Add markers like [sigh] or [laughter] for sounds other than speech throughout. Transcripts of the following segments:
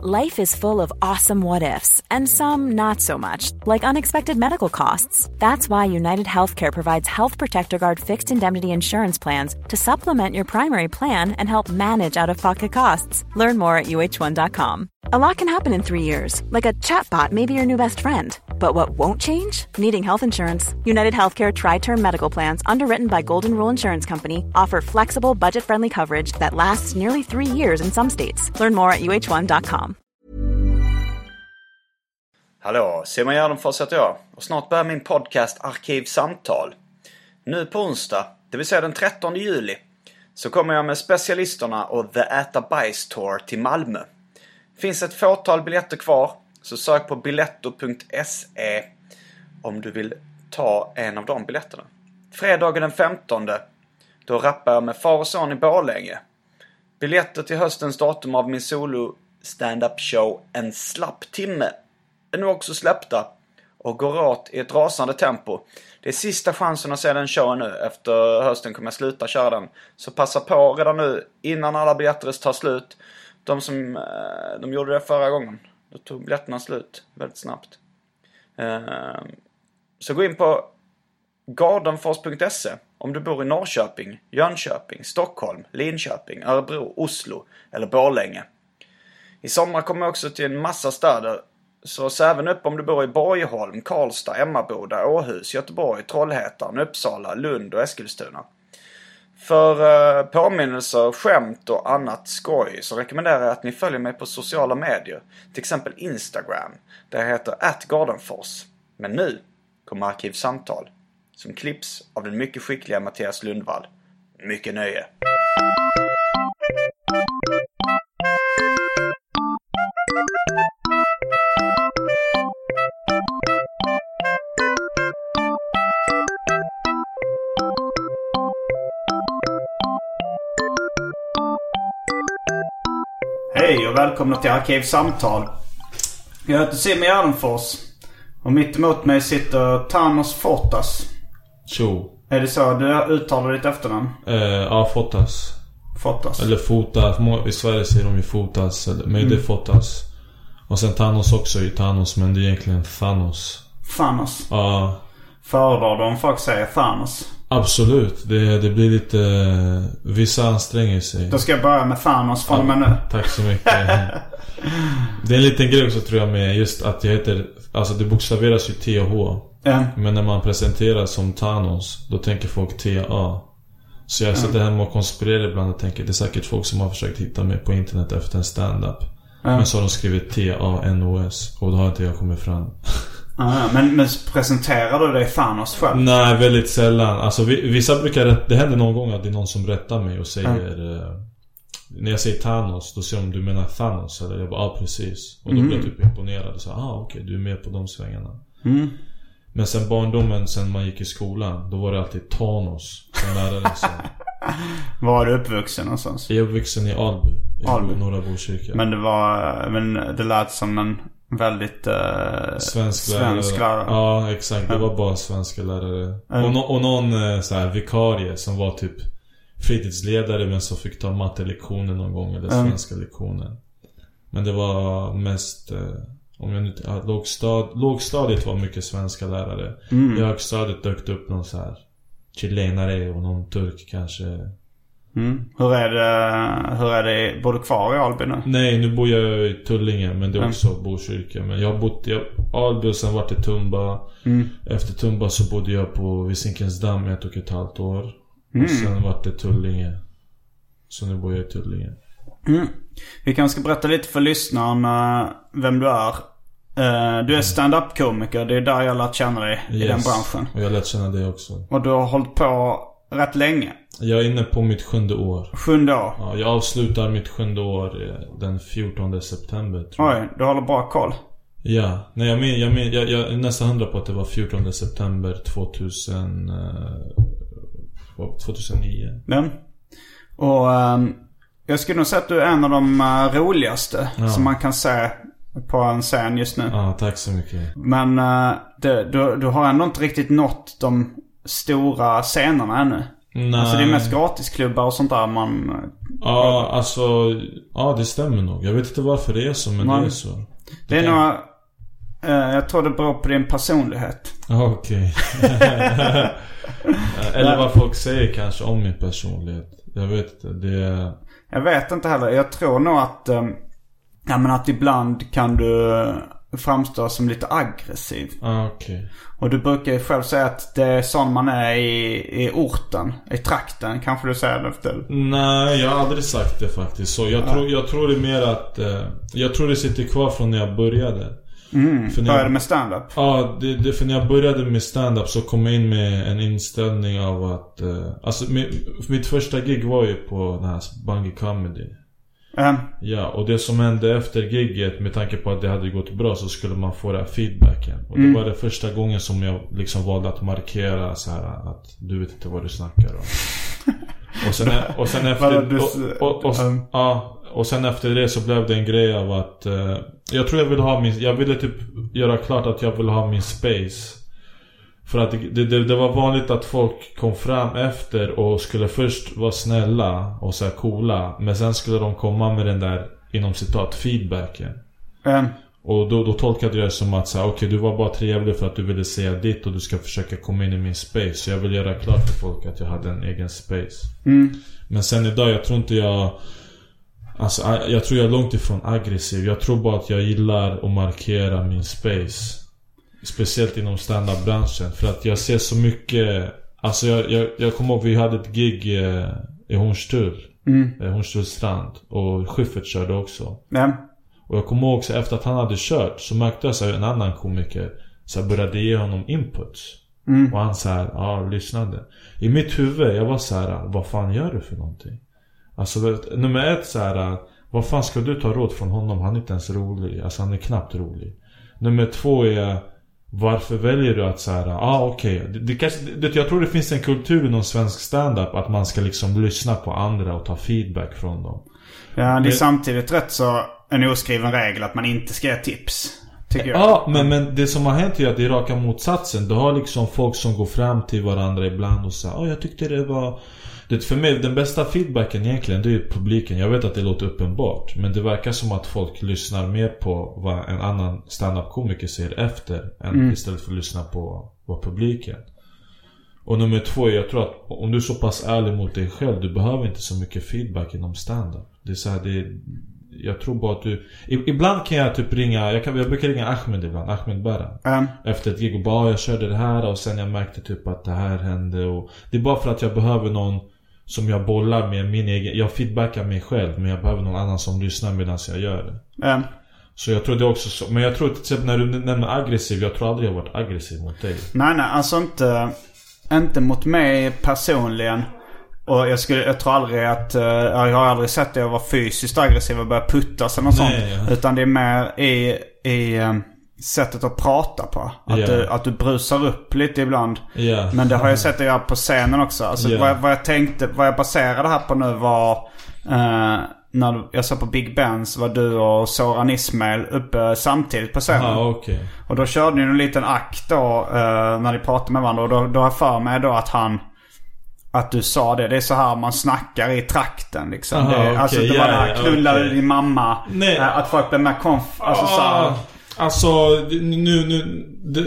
Life is full of awesome what ifs, and some not so much, like unexpected medical costs. That's why United Healthcare provides Health Protector Guard fixed indemnity insurance plans to supplement your primary plan and help manage out of pocket costs. Learn more at uh1.com. A lot can happen in three years, like a chatbot may be your new best friend. But what won't change? Needing health insurance. United Healthcare Tri Term Medical Plans, underwritten by Golden Rule Insurance Company, offer flexible, budget friendly coverage that lasts nearly three years in some states. Learn more at uh1.com. Hallå, Simon Gärdenfors heter jag och snart börjar min podcast Arkivsamtal. Nu på onsdag, det vill säga den 13 juli, så kommer jag med specialisterna och The Äta Bajs Tour till Malmö. Finns ett fåtal biljetter kvar, så sök på biletto.se om du vill ta en av de biljetterna. Fredagen den 15, då rappar jag med far och son i Borlänge. Biljetter till höstens datum av min solo stand-up show En slapp timme är nu också släppta och går åt i ett rasande tempo. Det är sista chansen att se den showen nu. Efter hösten kommer jag sluta köra den. Så passa på redan nu innan alla biljetter tar slut. De som eh, de gjorde det förra gången. Då tog biljetterna slut väldigt snabbt. Eh, Så gå in på gardenfors.se om du bor i Norrköping, Jönköping, Stockholm, Linköping, Örebro, Oslo eller Borlänge. I sommar kommer jag också till en massa städer. Så se även upp om du bor i Borgholm, Karlstad, Emmaboda, Åhus, Göteborg, Trollhättan, Uppsala, Lund och Eskilstuna. För eh, påminnelser, skämt och annat skoj så rekommenderar jag att ni följer mig på sociala medier. Till exempel Instagram, där jag heter atgardenfors. Men nu kommer Arkivsamtal, som klipps av den mycket skickliga Mattias Lundvall. Mycket nöje! Och välkomna till Arkivsamtal. Jag heter Simon Gärdenfors. Och mitt emot mig sitter Thanos Fortas. Tjo. Är det så du uttalar ditt efternamn? Eh, ja, Fotas. Fortas? Eller Fotas. I Sverige säger de ju Fotas. Eller, men det är Fotas. Och sen Thanos också är ju Thanos, men det är egentligen Thanos. Thanos. Ja, Föredrar du om folk säger Thanos? absolut. Det, det blir lite... eh, Vissa anstränger sig. Då ska jag börja med Thanos från och med nu. Tack så mycket. det är en liten grej också tror jag med just att jag heter... Alltså det bokstaveras ju TH. Ja. Men när man presenteras som Thanos, då tänker folk TA. Så jag sitter hemma och konspirerar ibland och tänker det är säkert folk som har försökt hitta mig på internet efter en stand-up. Men så har de skrivit T-A-N-O-S och då har inte jag kommit fram. Ah, men, men presenterar du dig Thanos själv? Nej, väldigt sällan. Alltså vi- vissa brukar Det händer någon gång att det är någon som rättar mig och säger... Eh, när jag säger Thanos, då säger de du menar Thanos eller? Jag bara ja precis. Och då blir jag typ imponerad och ah okej du är med på de svängarna. Men sen barndomen, sen man gick i skolan, då var det alltid Thanos som lärare sa. [laughs] Var du uppvuxen någonstans? Jag är uppvuxen i Alby. I Alby. Norra Botkyrka. Men det var... Men det lät som en väldigt... eh, Svensk, svensk lärare. Ja, exakt. Det var bara svenska lärare. Och, no, och någon eh, så här, vikarie som var typ fritidsledare men som fick ta mattelektioner någon gång eller svenska lektioner. Men det var mest... Eh, om jag nu, ja, lågstad, lågstadiet var mycket svenska lärare. I högstadiet dök det upp någon så här chilenare och någon turk kanske. Mm. Hur är det... Hur är det... Bor du kvar i Alby nu? Nej, nu bor jag i Tullinge men det är också Botkyrka. Men jag har bott i Alby och sen vart det Tumba. Efter Tumba så bodde jag på Visinkensdamm i ett och ett halvt år. Och sen vart det Tullinge. Så nu bor jag i Tullinge. Vi kanske ska berätta lite för lyssnarna vem du är. Eh, Du är stand-up komiker. Det är där jag lärt känna dig i den Yes. branschen. Och jag har lärt känna dig också. Och du har hållit på rätt länge. Jag är inne på mitt sjunde år. Sjunde år. Ja, jag avslutar mitt sjunde år eh, den 14 september tror jag. Oj, du håller bra koll. Ja, nej jag, men, jag, men, jag, jag är nästan hundra på att det var 14 september 2000... Eh, vad- 2009. Den. Och ehm, jag skulle nog säga att du är en av de eh, roligaste som man kan se på en scen just nu. Ja, tack så mycket. Men eh, det, du, du har ändå inte riktigt nått de stora scenerna ännu. Nej. Alltså det är mest gratisklubbar och sånt där man... Ja, alltså... Ja, det stämmer nog. Jag vet inte varför det är så, men Nej. det är så. Det är nog... eh, jag tror det beror på din personlighet. Okej. [laughs] Eller vad folk säger kanske om min personlighet. Jag vet inte. Det. Jag vet inte heller. Jag tror nog att... eh, Ja men att ibland kan du framstå som lite aggressiv. Ah, okej. Och du brukar ju själv säga att det är sån man är i, i orten, i trakten. Kanske du säger det efter? Nej, jag har aldrig sagt det faktiskt. Så jag, tror, jag tror det är mer att... Eh, jag tror det sitter kvar från när jag började. Mm, För när började jag, med stand-up? Ja, det, det, för när jag började med stand-up så kom jag in med en inställning av att... Eh, alltså mitt, mitt första gig var ju på den här Bungy Comedy. Eh, Ja, och det som hände efter gigget med tanke på att det hade gått bra så skulle man få den här feedbacken. Och det var det första gången som jag liksom valde att markera så här att du vet inte vad du snackar om. [laughs] och sen, och sen Vadå, efter... du- Och, och, och, ja, och sen efter det så blev det en grej av att... eh, jag tror jag ville ha min... Jag ville typ göra klart att jag ville ha min space. För att det, det, det var vanligt att folk kom fram efter och skulle först vara snälla och så här coola. Men sen skulle de komma med den där, inom citat, feedbacken. eh, Och då, då tolkade jag det som att så här, okej du var bara trevlig för att du ville säga ditt och du ska försöka komma in i min space. Så jag vill göra klart för folk att jag hade en egen space. mm, Men sen idag, jag tror inte jag... Alltså jag- jag tror jag är långt ifrån aggressiv. Jag tror bara att jag gillar att markera min space. Speciellt inom standardbranschen. För att jag ser så mycket... Alltså jag, jag, jag kommer ihåg vi hade ett gig eh, i Hornstull. mm, Eh, Hornstulls strand. Och Schyffert körde också. eh, Och jag kommer ihåg så efter att han hade kört så märkte jag så en annan komiker så började ge honom inputs. mm, Och han så här, ja, lyssnade. I mitt huvud, jag var så här, vad fan gör du för någonting? Alltså nummer ett så här, vad fan ska du ta råd från honom? Han är inte ens rolig. Alltså han är knappt rolig. Nummer två är, varför väljer du att så här, ah okej. Det, det kanske, det, jag tror det finns en kultur inom svensk stand-up att man ska liksom lyssna på andra och ta feedback från dem. Ja, det är Det- samtidigt rätt så en oskriven regel att man inte ska ge tips. Tycker jag. Ja, men, men det som har hänt är att det är raka motsatsen. Du har liksom folk som går fram till varandra ibland och säger Åh, jag tyckte det var... Det, för mig, den bästa feedbacken egentligen, det är publiken. Jag vet att det låter uppenbart. Men det verkar som att folk lyssnar mer på vad en annan standup-komiker säger efter. Än istället för att lyssna på vad publiken. Och nummer två, jag tror att om du är så pass ärlig mot dig själv, du behöver inte så mycket feedback inom stand-up. Det är så här, det är, Jag tror bara att du... Ibland kan jag typ ringa, jag, kan, jag brukar ringa Ahmed ibland, Ahmed Bara. Eh, Efter ett gig och bara "Ah, jag körde det här och sen jag märkte typ att det här hände och Det är bara för att jag behöver någon som jag bollar med min egen, jag feedbackar mig själv men jag behöver någon annan som lyssnar medan jag gör det. eh. Så jag tror det också så, men jag tror till exempel när du nämner aggressiv, jag tror aldrig jag varit aggressiv mot dig. Nej, nej. Alltså inte, inte mot mig personligen. Och jag, skulle, jag tror aldrig att... eh, jag har aldrig sett dig vara fysiskt aggressiv och börja puttas eller något Nej, sånt. ja. Utan det är mer i, i eh, sättet att prata på. Att, Ja. du, att du brusar upp lite ibland. Ja. Men det har jag sett dig göra på scenen också. Alltså, Ja. vad, jag- vad jag tänkte, vad jag baserade det här på nu var... Eh, när jag såg på Big Ben så var du och Soran Ismail uppe samtidigt på scenen. Ja, okej. Och då körde ni en liten akt då eh, när ni pratade med varandra. Och då, då har jag för mig då att han... Att du sa det. Det är så här man snackar i trakten liksom. Aha, det, okej, alltså det ja, var det här knulla okej. din mamma. Nej. Eh, att folk blir mer konf... Alltså så här, Ah, Alltså, nu, nu, det,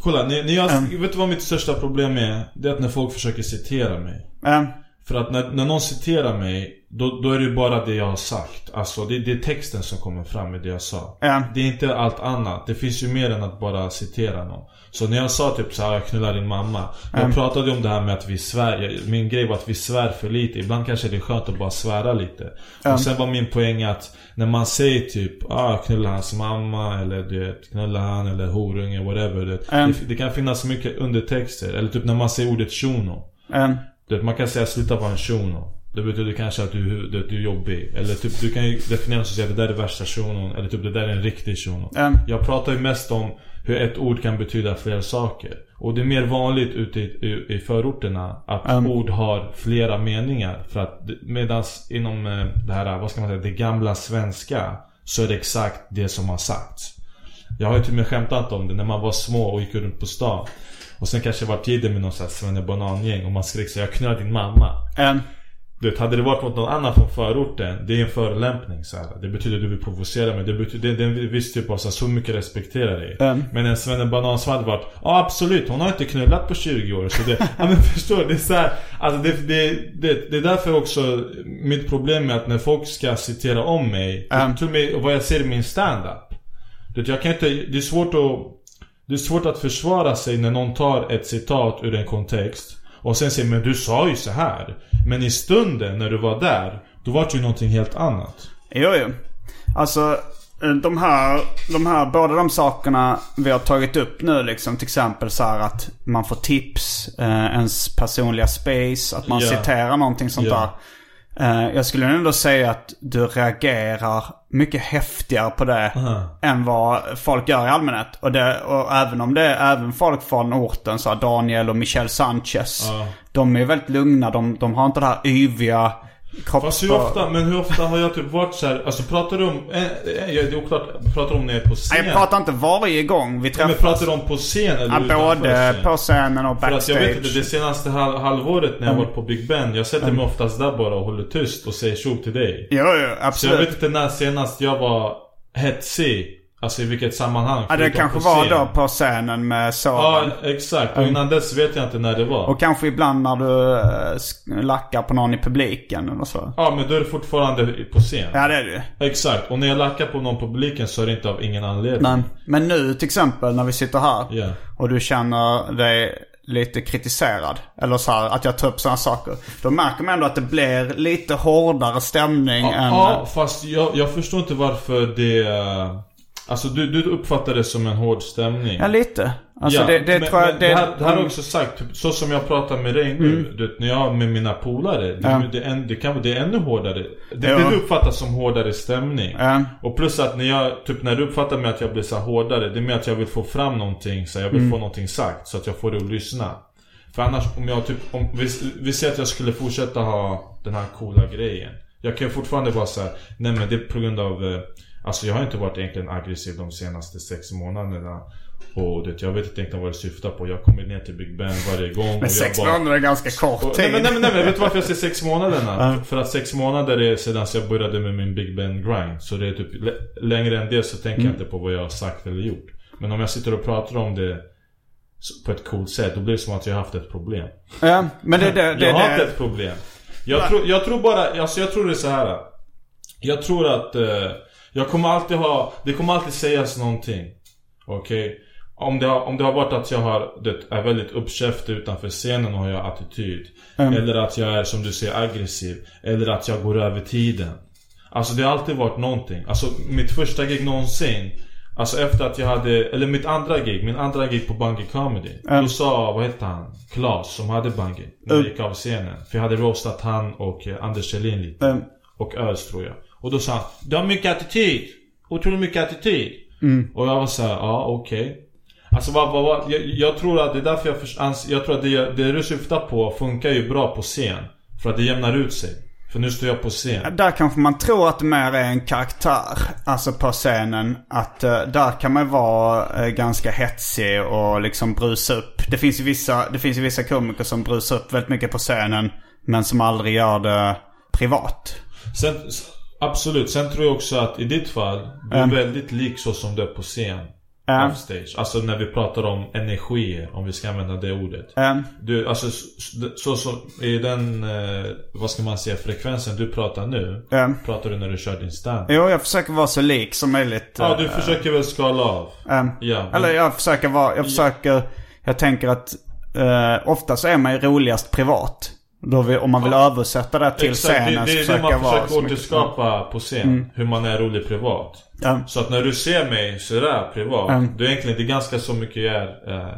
kolla, när, när jag, vet du vad mitt största problem är? Det är att när folk försöker citera mig. eh, För att när, när någon citerar mig, då, då är det ju bara det jag har sagt. Alltså det, det är texten som kommer fram i det jag sa. Ja. Det är inte allt annat. Det finns ju mer än att bara citera någon. Så när jag sa typ såhär, jag knullar din mamma. Jag pratade om det här med att vi svär. Min grej var att vi svär för lite. Ibland kanske det är skönt att bara svära lite. Och sen var min poäng att när man säger typ, ah knulla hans mamma. Eller du vet, knulla han eller horunge, whatever. Det, det, det kan finnas mycket undertexter. Eller typ när man säger ordet shuno. Du man kan säga sluta vara en shuno. Det betyder kanske att du, du, du är jobbig. Eller typ, du kan ju definiera och säga det där är värsta shunon. Eller typ det där är en riktig shuno. Mm. Jag pratar ju mest om hur ett ord kan betyda flera saker. Och det är mer vanligt ute i, i, i förorterna att Mm. ord har flera meningar. För att medans inom eh, det här, vad ska man säga, det gamla svenska. Så är det exakt det som har sagts. Jag har ju till och med skämtat om det när man var små och gick runt på stan. Och sen kanske var tiden med någon sån här svennebanangäng och man skrek så jag knölar din mamma. Um, Du vet, hade det varit mot någon annan från förorten Det är en förolämpning så här. Det betyder att du vill provocera mig Det betyder, det, det är en viss typ av så, här, så mycket respekterar dig Mm. Men en svennebanan som hade varit Ja absolut, hon har inte knullat på 20 år så det, [laughs] Ja men förstår det är så här, Alltså det, det, det, det är därför också Mitt problem är att när folk ska citera om mig Mm. Med vad jag ser i min stand-up Du vet, jag kan inte, det är svårt att Det är svårt att försvara sig när någon tar ett citat ur en kontext Och sen säger men du sa ju så här Men i stunden när du var där Då var det ju någonting helt annat Jo, jo. Alltså, eh, de här, de här, båda de sakerna vi har tagit upp nu liksom. Till exempel så att man får tips, eh, ens personliga space, att man Ja. citerar någonting sånt Ja. där. Eh, jag skulle ändå säga att du reagerar mycket häftigare på det än vad folk gör i allmänhet. Och, det, och även om det är även folk från orten, så Daniel och Michel Sanchez. Ja. De är väldigt lugna, de, de har inte det här yviga kropps... Fast hur ofta, men hur ofta har jag typ varit så här, Alltså pratar du om, eh, eh, det är oklart, pratar du om när jag är på scen? Nej, jag pratar inte varje gång vi Ja, men träffas. pratar du om på scen eller Ja, både scen? på scenen och För att backstage. jag vet inte, det senaste hal- halvåret när jag varit på Big Ben Jag sätter mig oftast där bara och håller tyst och säger tjo till dig Jo, jo, Så jag absolut. vet inte när senast jag var hetsig Alltså i vilket sammanhang Ja, det kanske var scen. då på scenen med Ja, Soran. exakt. Och innan dess vet jag inte när det var. Och kanske ibland när du äh, lackar på någon i publiken eller så. Ja, men då är det fortfarande på scen. Ja, det är det. Exakt. Och när jag lackar på någon på publiken så är det inte av ingen anledning. Men, men nu till exempel när vi sitter här. Ja. Och du känner dig lite kritiserad. Eller så här, att jag tar upp sådana saker. Då märker man ändå att det blir lite hårdare stämning Ja, än... ja, fast jag, jag förstår inte varför det... Alltså du, du uppfattar det som en hård stämning. Ja, lite. Alltså ja, det, det men, tror jag... men det, här, det här är också sagt, typ, så som jag pratar med dig nu, du vet, när jag med mina polare. Det, Ja. det, är en, det, kan, det är ännu hårdare. Det, Ja. det du uppfattar som hårdare stämning. Ja. Och plus att när jag, typ när du uppfattar mig att jag blir så hårdare, det är mer att jag vill få fram någonting, så jag vill Mm. få någonting sagt, så att jag får det att lyssna. För annars, om jag typ, om, vi, vi säger att jag skulle fortsätta ha den här coola grejen. Jag kan ju fortfarande vara så här, nej men det är på grund av, eh, alltså jag har inte varit egentligen aggressiv de senaste sex månaderna. Och det, jag vet inte egentligen vad det syftar på. Jag kommer ner till Big Ben varje gång. Men sex bara- månader är ganska kort och, tid. nej, men, nej, nej, men vet du varför jag säger sex månaderna? För att sex månader är sedan jag började med min Big Ben grind. Så det är typ lä- längre än det så tänker Mm. jag inte på vad jag har sagt eller gjort. Men om jag sitter och pratar om det på ett coolt sätt, då blir det som att jag har haft ett problem. Ja, men det det. det, jag har haft det. ett problem. Jag tror, jag tror bara, alltså jag tror det är så här. Jag tror att eh, jag kommer alltid ha, det kommer alltid sägas någonting. Okej? Om, det har, om det har varit att jag har, det är väldigt uppkäftig utanför scenen och har jag attityd. Eller att jag är som du säger aggressiv. Eller att jag går över tiden. Alltså det har alltid varit någonting. Alltså mitt första gig någonsin. Alltså efter att jag hade, eller mitt andra gig, min andra gig på Bungy Comedy. Då sa, vad hette han? Klas som hade Bungy. När jag gick av scenen. För jag hade roastat han och eh, Anders Kjellin lite. Mm. Och Ös tror jag. Och då sa han, du har mycket attityd. Otroligt mycket attityd. Och jag var såhär, ja okej. Alltså vad, vad, vad, jag, jag tror att det är därför jag, förs- jag tror att det, det du syftar på funkar ju bra på scen. För att det jämnar ut sig. För nu står jag på scen. Där kanske man tror att det mer är en karaktär. Alltså på scenen. Att eh, där kan man vara eh, ganska hetsig och liksom brusa upp. Det finns ju vissa, det finns vissa komiker som brusar upp väldigt mycket på scenen. Men som aldrig gör det privat. Sen, absolut. Sen tror jag också att i ditt fall, du är väldigt lik så som du är på scen. Ja. Offstage. Alltså när vi pratar om energier, om vi ska använda det ordet. Um, Du, alltså så, så i den, eh, vad ska man säga, frekvensen du pratar nu. Ja. Pratar du när du kör din stand jo, jag försöker vara så lik som möjligt. Ja, du eh, försöker väl skala av? Ja, Eller jag försöker vara, jag försöker, jag tänker att uh, ofta så är man ju roligast privat. Då vi, om man vill översätta det till Exakt, scenen det, det så är det man försöker återskapa på scen. Hur man är rolig privat. Ja. Så att när du ser mig sådär privat. Mm. Då är egentligen det är ganska så mycket jag är eh,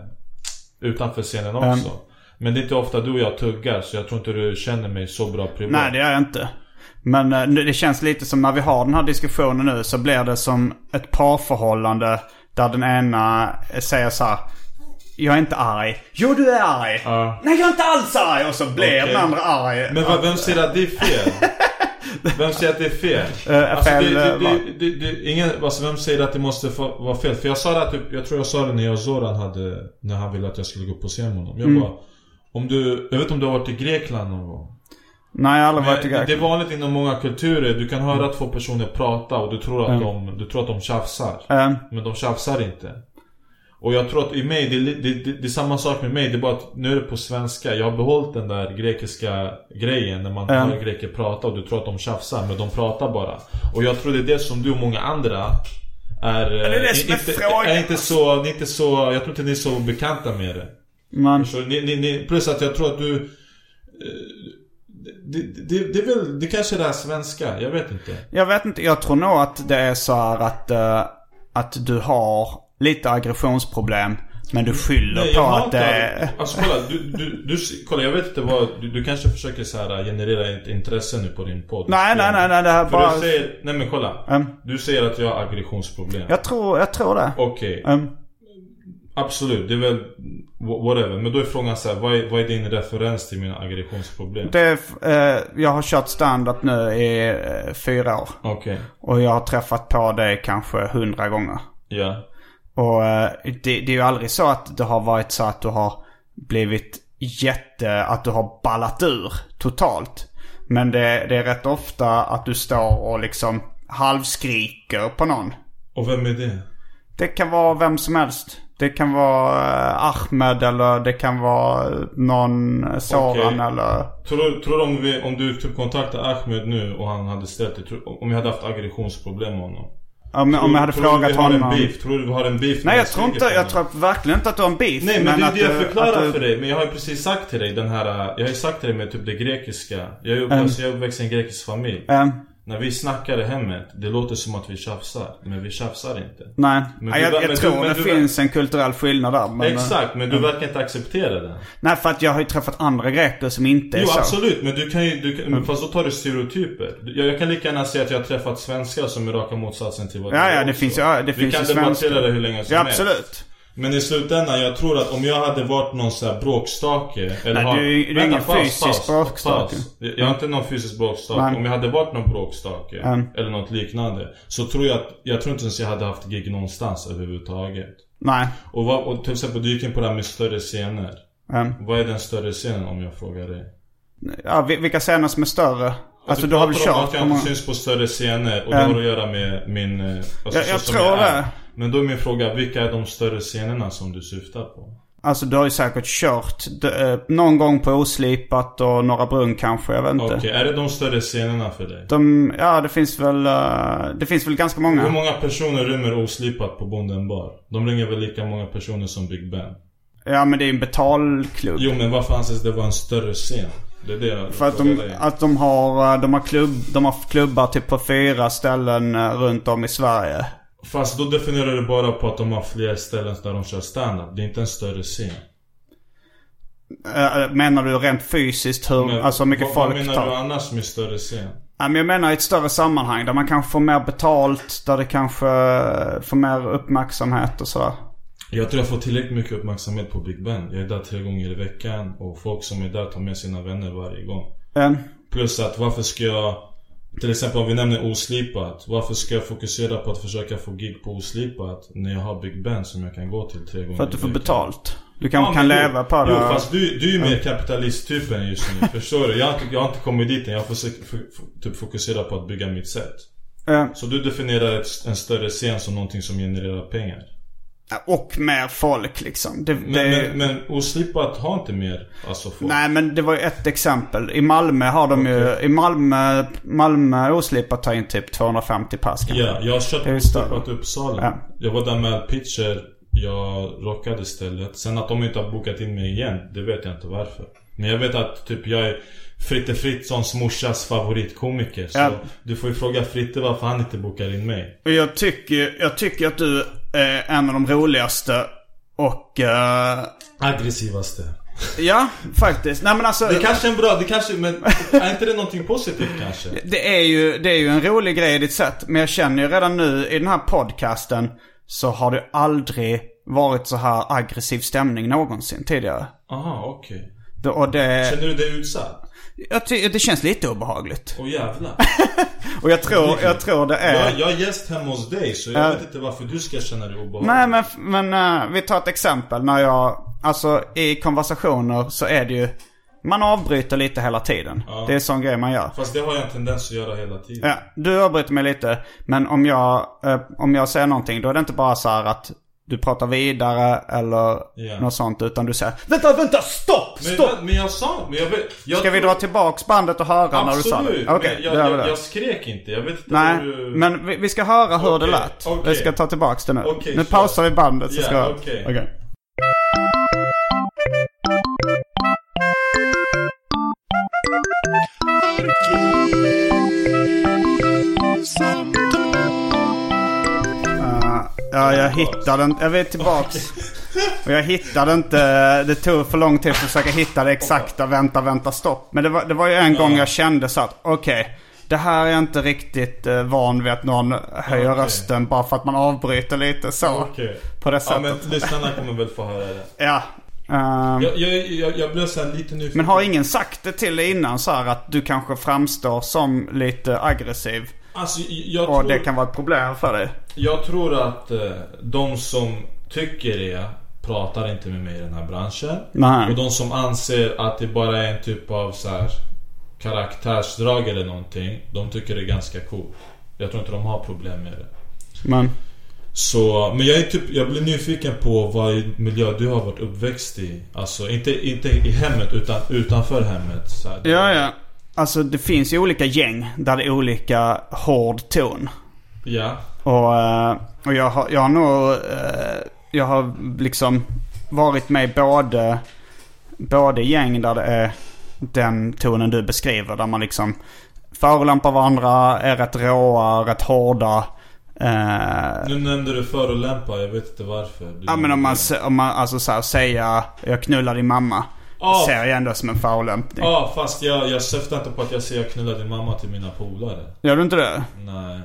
utanför scenen också. Men det är inte ofta du och jag tuggar. Så jag tror inte du känner mig så bra privat. Nej, det gör jag inte. Men eh, det känns lite som när vi har den här diskussionen nu så blir det som ett parförhållande där den ena säger så här. Jag är inte arg. Jo, du är arg. Ja. Nej, jag är inte alls arg. Och så blir Okej. den andra arg. Men vad, vem säger att det är fel? [laughs] Vem säger att det är fel? Eh, alltså, fel, det, eh, det, det, det, ingen, alltså, vem säger att det måste vara fel? För jag sa det här typ, jag tror jag sa det när jag Zoran hade, när han ville att jag skulle gå på scen med honom. Jag Mm. bara, om du, jag vet inte om du har varit i Grekland någon gång? Nej, jag har aldrig varit i Men det är Grekland. vanligt inom många kulturer, du kan höra två personer prata och du tror att, de, du tror att de tjafsar. Eh, Men de tjafsar inte. Och jag tror att i mig, det, är det, det, det är samma sak med mig. Det är bara att nu är det på svenska. Jag har behållit den där grekiska grejen när man Mm. hör greker prata och du tror att de tjafsar, men de pratar bara. Och jag tror det är det som du och många andra är... det är det som är inte, frågan. är inte så, ni är inte så, jag tror inte ni är så bekanta med det. men, Så ni, ni, ni, plus att jag tror att du... eh, Det, det, det är väl, det kanske är det här svenska, jag vet inte. jag vet inte, jag tror nog att det är så här att, eh, att du har lite aggressionsproblem. Men du skyller på jag har att det är... Alltså kolla, du, du, du, kolla jag vet inte vad, du, du kanske försöker så här generera ett intresse nu på din podd. Nej, nej, nej, nej, det här För bara... du säger, nej men kolla. Mm. Du säger att jag har aggressionsproblem. Jag tror, jag tror det. Okej, Mm. absolut, det är väl wh- whatever. Men då är frågan så här, vad är, vad är din referens till mina aggressionsproblem? Det är, eh, jag har kört stand-up nu i eh, fyra år. Okej, Och jag har träffat på dig kanske hundra gånger. ja. Och eh, det, det är ju aldrig så att det har varit så att du har blivit jätte, att du har ballat ur totalt. Men det, det är rätt ofta att du står och liksom halvskriker på någon. Och vem är det? Det kan vara vem som helst. Det kan vara eh, Ahmed eller det kan vara någon eh, Soran Okej. eller... Tror, du- tror du om, vi, om du typ kontaktar Ahmed nu och han hade ställt det, om jag hade haft aggressionsproblem med honom? Om, om jag hade tror du frågat vi har honom... En beef? Tror du vi har en beef? Nej jag tror inte, jag honom? tror verkligen inte att du har en beef. Nej men, det är det jag du- förklarar du- för dig. Men jag har ju precis sagt till dig den här... Jag har ju sagt till dig med typ det grekiska. Jag är upp, alltså, uppväxt i en grekisk familj. Ehm, När vi snackar i hemmet, det låter som att vi tjafsar. Men vi tjafsar inte. nej, Men du- jag, jag men du- tror men det du- finns en kulturell skillnad där. Men, Exakt, men du verkar inte acceptera det. Nej för att jag har ju träffat andra greker som inte är Jo så. absolut, men du kan ju... Du kan, men Fast då tar du stereotyper. Jag, jag kan lika gärna säga att jag har träffat svenskar som är raka motsatsen till vad du Ja, ja, det också. finns ju- ja, det Vi finns kan debattera svenskar. det hur länge som Ja helst. absolut. Men i slutändan, jag tror att om jag hade varit någon sån här bråkstake eller Nej, har- du du är ingen fysisk bråkstake. paus. Jag är inte någon fysisk bråkstake. Nej. Om jag hade varit någon bråkstake Mm. eller något liknande. Så tror jag att, jag tror inte ens jag hade haft gig någonstans överhuvudtaget. Nej. Och, vad, och till exempel du gick in på det här med större scener. Ehm, Vad är den större scenen om jag frågar dig? ja, vi- vilka scener som är större? Alltså du har väl kört att jag inte syns på större scener och det Mm. har att göra med min... eh, Alltså, Jag- jag tror jag det. Men då är min fråga, vilka är de större scenerna som du syftar på? Alltså du har ju säkert kört eh, någon gång på Oslipat och Norra Brunn kanske, jag vet inte. Okej, är det de större scenerna för dig? De, ja det finns väl, eh, det finns väl ganska många. Hur många personer rymmer oslipat på Bonden bar? De ringer väl lika många personer som Big Ben? Ja men det är ju en betalklubb. Jo men varför anses det vara en större scen? Det är det jag För att de, dig. att de har, eh, de har klubb, de har klubbar typ på fyra ställen runt om i Sverige. Fast då definierar du bara på att de har fler ställen där de kör stand-up. Det är inte en större scen. Eh, Menar du rent fysiskt hur, Men alltså hur mycket vad, folk Vad menar tar? du annars med större scen? Ja, men jag menar i ett större sammanhang där man kanske får mer betalt, där det kanske eh, får mer uppmärksamhet och sådär. Jag tror jag får tillräckligt mycket uppmärksamhet på Big Ben. Jag är där tre gånger i veckan och folk som är där tar med sina vänner varje gång. En, Plus att varför ska jag Till exempel om vi nämner oslipat Varför ska jag fokusera på att försöka få gig på oslipat När jag har Big Ben som jag kan gå till tre gånger för att du får betalt. Du kanske Ja, kan leva på det. Jo fast du, du är ju mer kapitalisttypen just nu, [laughs] förstår du? Jag har, inte, jag har inte kommit dit än, jag får f- typ fokusera på att bygga mitt sätt. Så du definierar ett, en större scen som någonting som genererar pengar och mer folk liksom. Det, Men, det, men, men oslipat har inte mer, alltså folk Nej men det var ju ett exempel. I Malmö har de ju, i Malmö, Malmö oslipat tar in typ 250 pass. Ja, jag har kört oslipat större. Uppsala Ja. Jag var där med pitcher Jag rockade stället Sen att de inte har bokat in mig igen Det vet jag inte varför Men jag vet att typ jag är Fritte Fritzons morsas favoritkomiker Så Ja. du får ju fråga Fritte varför han inte bokar in mig jag tycker, jag tycker att du är en av de roligaste och... eh, Aggressivaste ja, faktiskt. Nej men alltså. Det kanske är en bra, det kanske, men är inte det någonting positivt kanske? [laughs] Det är, ju, det är ju en rolig grej i ditt sätt. Men jag känner ju redan nu i den här podcasten så har det aldrig varit så här aggressiv stämning någonsin tidigare. Aha, okej och det... Känner du dig utsatt? Jag ty- det känns lite obehagligt. Åh jävlar. [laughs] Och jag tror, jag tror det är... Jag, jag är gäst hemma hos dig så jag vet inte varför du ska känna dig obehaglig. Nej men, men eh, vi tar ett exempel. När jag, alltså i konversationer så är det ju, man avbryter lite hela tiden. Det är en sån grej man gör. Fast det har jag en tendens att göra hela tiden. Ja, du avbryter mig lite. Men om jag, eh, om jag säger någonting då är det inte bara så här att du pratar vidare eller Ja. något sånt. Utan du säger Vänta, vänta, stopp, stopp! men, men jag sa, men jag vet, jag Ska vi dra tillbaks bandet och höra när du sa det? Absolut, då jag, jag, det. jag skrek inte. Jag vet inte Nej, du... men vi, vi ska höra hur det Okej, lät. okej. Vi ska ta tillbaks det nu. Okej, nu pausar vi bandet så Ja, ska okej. Ja, jag hittade inte. Jag vet tillbaks. Och jag hittade inte. Det tog för lång tid att försöka hitta det exakta vänta, vänta, stopp. Men det var, det var ju en gång jag kände så att okej. det här är jag inte riktigt uh, van vid att någon höjer Okej. rösten bara för att man avbryter lite så. Okej. På det Ja sättet. men lyssnarna kommer väl få höra det. Ja. Ehm, Jag, jag, jag, jag blev såhär lite nyfiken. men har ingen sagt det till dig innan så här att du kanske framstår som lite aggressiv? Alltså jag Och tror, det kan vara ett problem för dig? jag tror att eh, de som tycker det pratar inte med mig i den här branschen. Nej. Och de som anser att det bara är en typ av så här karaktärsdrag eller någonting. De tycker det är ganska coolt. Jag tror inte de har problem med det. Men, Så, men jag är typ, jag blir nyfiken på vad miljö du har varit uppväxt i. Alltså inte, inte i hemmet utan utanför hemmet. Så här. ja ja. Alltså det finns ju olika gäng där det är olika hård ton. Ja. Och, eh, och jag, har, jag har nog, eh, jag har liksom varit med i både, både gäng där det är den tonen du beskriver. Där man liksom förolämpar varandra, är rätt råa, rätt hårda. Eh, Nu nämnde du förolämpa, jag vet inte varför. Du Ja men om man, om man alltså så här, säga jag knullar din mamma. Det ser jag ändå som en förolämpning. Ja fast jag, jag syftar inte på att jag säger jag knullar din mamma till mina polare. Gör du inte det? Nej.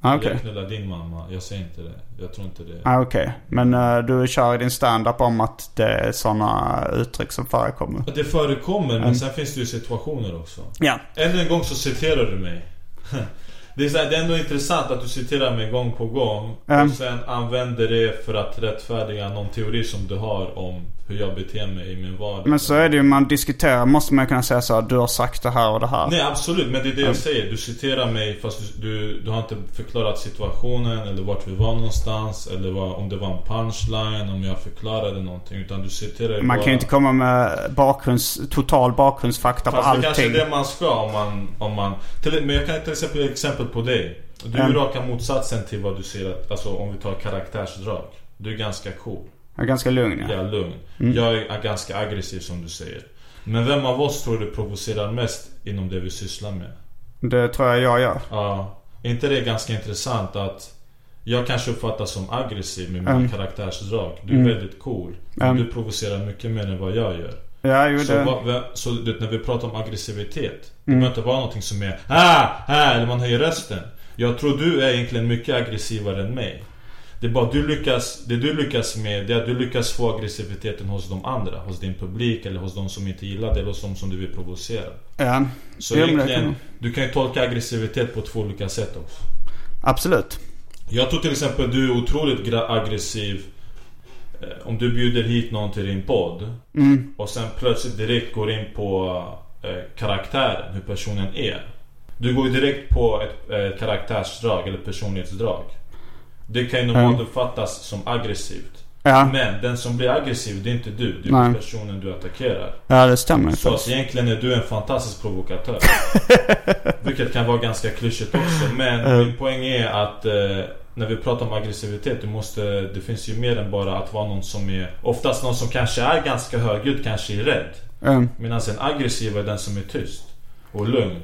Ah, Okej. Jag knullar din mamma. Jag säger inte det. Jag tror inte det. Ah, Okej. Men eh, du kör i din stand-up om att det är sådana uttryck som förekommer. Det förekommer men sen finns det ju situationer också. Ja. Ännu en gång så citerar du mig. [laughs] Det är, så här, det är ändå intressant att du citerar mig gång på gång. Mm. Och sen använder det för att rättfärdiga någon teori som du har om hur jag beter mig i min vardag. Men så är det ju, man diskuterar, måste man kunna säga så här, du har sagt det här och det här. Nej absolut, men det är det jag säger. Du citerar mig fast du, du, har inte förklarat situationen eller vart vi var någonstans. Eller vad, om det var en punchline, om jag förklarade någonting. Utan du citerar Man bara. kan ju inte komma med bakgrunds, total bakgrundsfakta på Fast det kanske allting. är det man ska om man... Om man till, men jag kan till exempel ge exempel på dig. Du är Mm. raka motsatsen till vad du ser att, Alltså om vi tar karaktärsdrag. Du är ganska cool. Jag är ganska lugn ja. Jag är lugn. Mm. Jag är ganska aggressiv som du säger. Men vem av oss tror du provocerar mest inom det vi sysslar med? Det tror jag jag gör. Ja. Inte det ganska intressant att jag kanske uppfattas som aggressiv med mina Mm. karaktärsdrag. Du är väldigt cool. Mm. du provocerar mycket mer än vad jag gör. Ja, jo Så, det... vad- så du, vet, när vi pratar om aggressivitet. Det Mm. behöver inte vara någonting som är ah, ah, eller man höjer rösten. Jag tror du är egentligen mycket aggressivare än mig. Det är bara du lyckas, det du lyckas med det är att du lyckas få aggressiviteten hos de andra. Hos din publik eller hos de som inte gillar det eller hos de som du vill provocera. Ja. Så det egentligen, du kan ju tolka aggressivitet på två olika sätt också. Absolut. Jag tror till exempel du är otroligt aggressiv Om du bjuder hit någon till din podd Mm. Och sen plötsligt direkt går in på eh, karaktären, hur personen är Du går ju direkt på ett eh, karaktärsdrag eller personlighetsdrag Det kan ju normalt Mm. uppfattas som aggressivt Ja. Men den som blir aggressiv, det är inte du, det är Nej. personen du attackerar Ja, det stämmer Så faktiskt. egentligen är du en fantastisk provokatör [laughs] Vilket kan vara ganska klyschigt också Men Mm. min poäng är att eh, När vi pratar om aggressivitet, du måste, det finns ju mer än bara att vara någon som är Oftast någon som kanske är ganska högljudd, kanske är rädd Mm. Medan en aggressiv är den som är tyst och lugn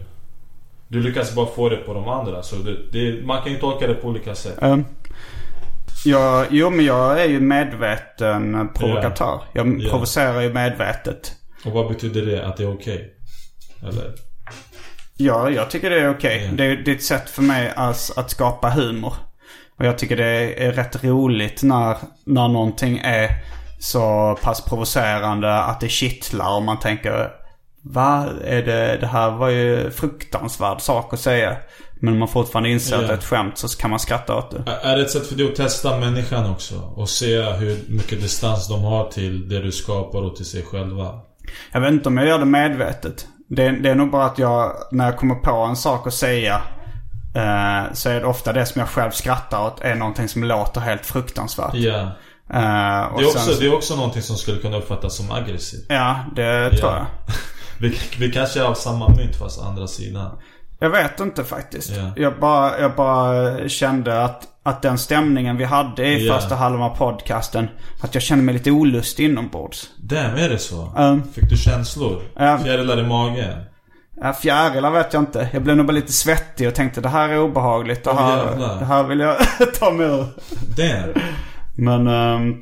Du lyckas bara få det på de andra så det, det, man kan ju tolka det på olika sätt Um, jag, jo men jag är ju medveten provokatör. Jag Ja. provocerar ju medvetet. Och vad betyder det? Att det är okej? Eller? Ja, jag tycker det är okej. Ja. Det, är- det är ett sätt för mig att, att skapa humor. Och jag tycker det är rätt roligt när, när någonting är så pass provocerande att det kittlar och man tänker Va? Är det, det här var ju fruktansvärd sak att säga. Men om man fortfarande inser att det är ett skämt så kan man skratta åt det. Är det ett sätt för dig att testa människan också? Och se hur mycket distans de har till det du skapar och till sig själva? Jag vet inte om jag gör det medvetet. Det, det är nog bara att jag, när jag kommer på en sak att säga eh, så är det ofta det som jag själv skrattar åt är någonting som låter helt fruktansvärt. Ja. Eh, Det är, också, sen- det är också någonting som skulle kunna uppfattas som aggressivt. Ja, det tror jag. [laughs] Vi, vi kanske är av samma mynt fast andra sidan. Jag vet inte faktiskt. Ja. Jag, bara, jag bara kände att, att den stämningen vi hade i Ja. första halvan av podcasten. Att jag kände mig lite olust inombords. Damn, är det så? Um. Fick du känslor? Ja. Fjärilar i magen? Ja, fjärilar vet jag inte. Jag blev nog bara lite svettig och tänkte det här är obehagligt. Det här, det här vill jag [laughs] ta mig ur. Damn. Men, ehm,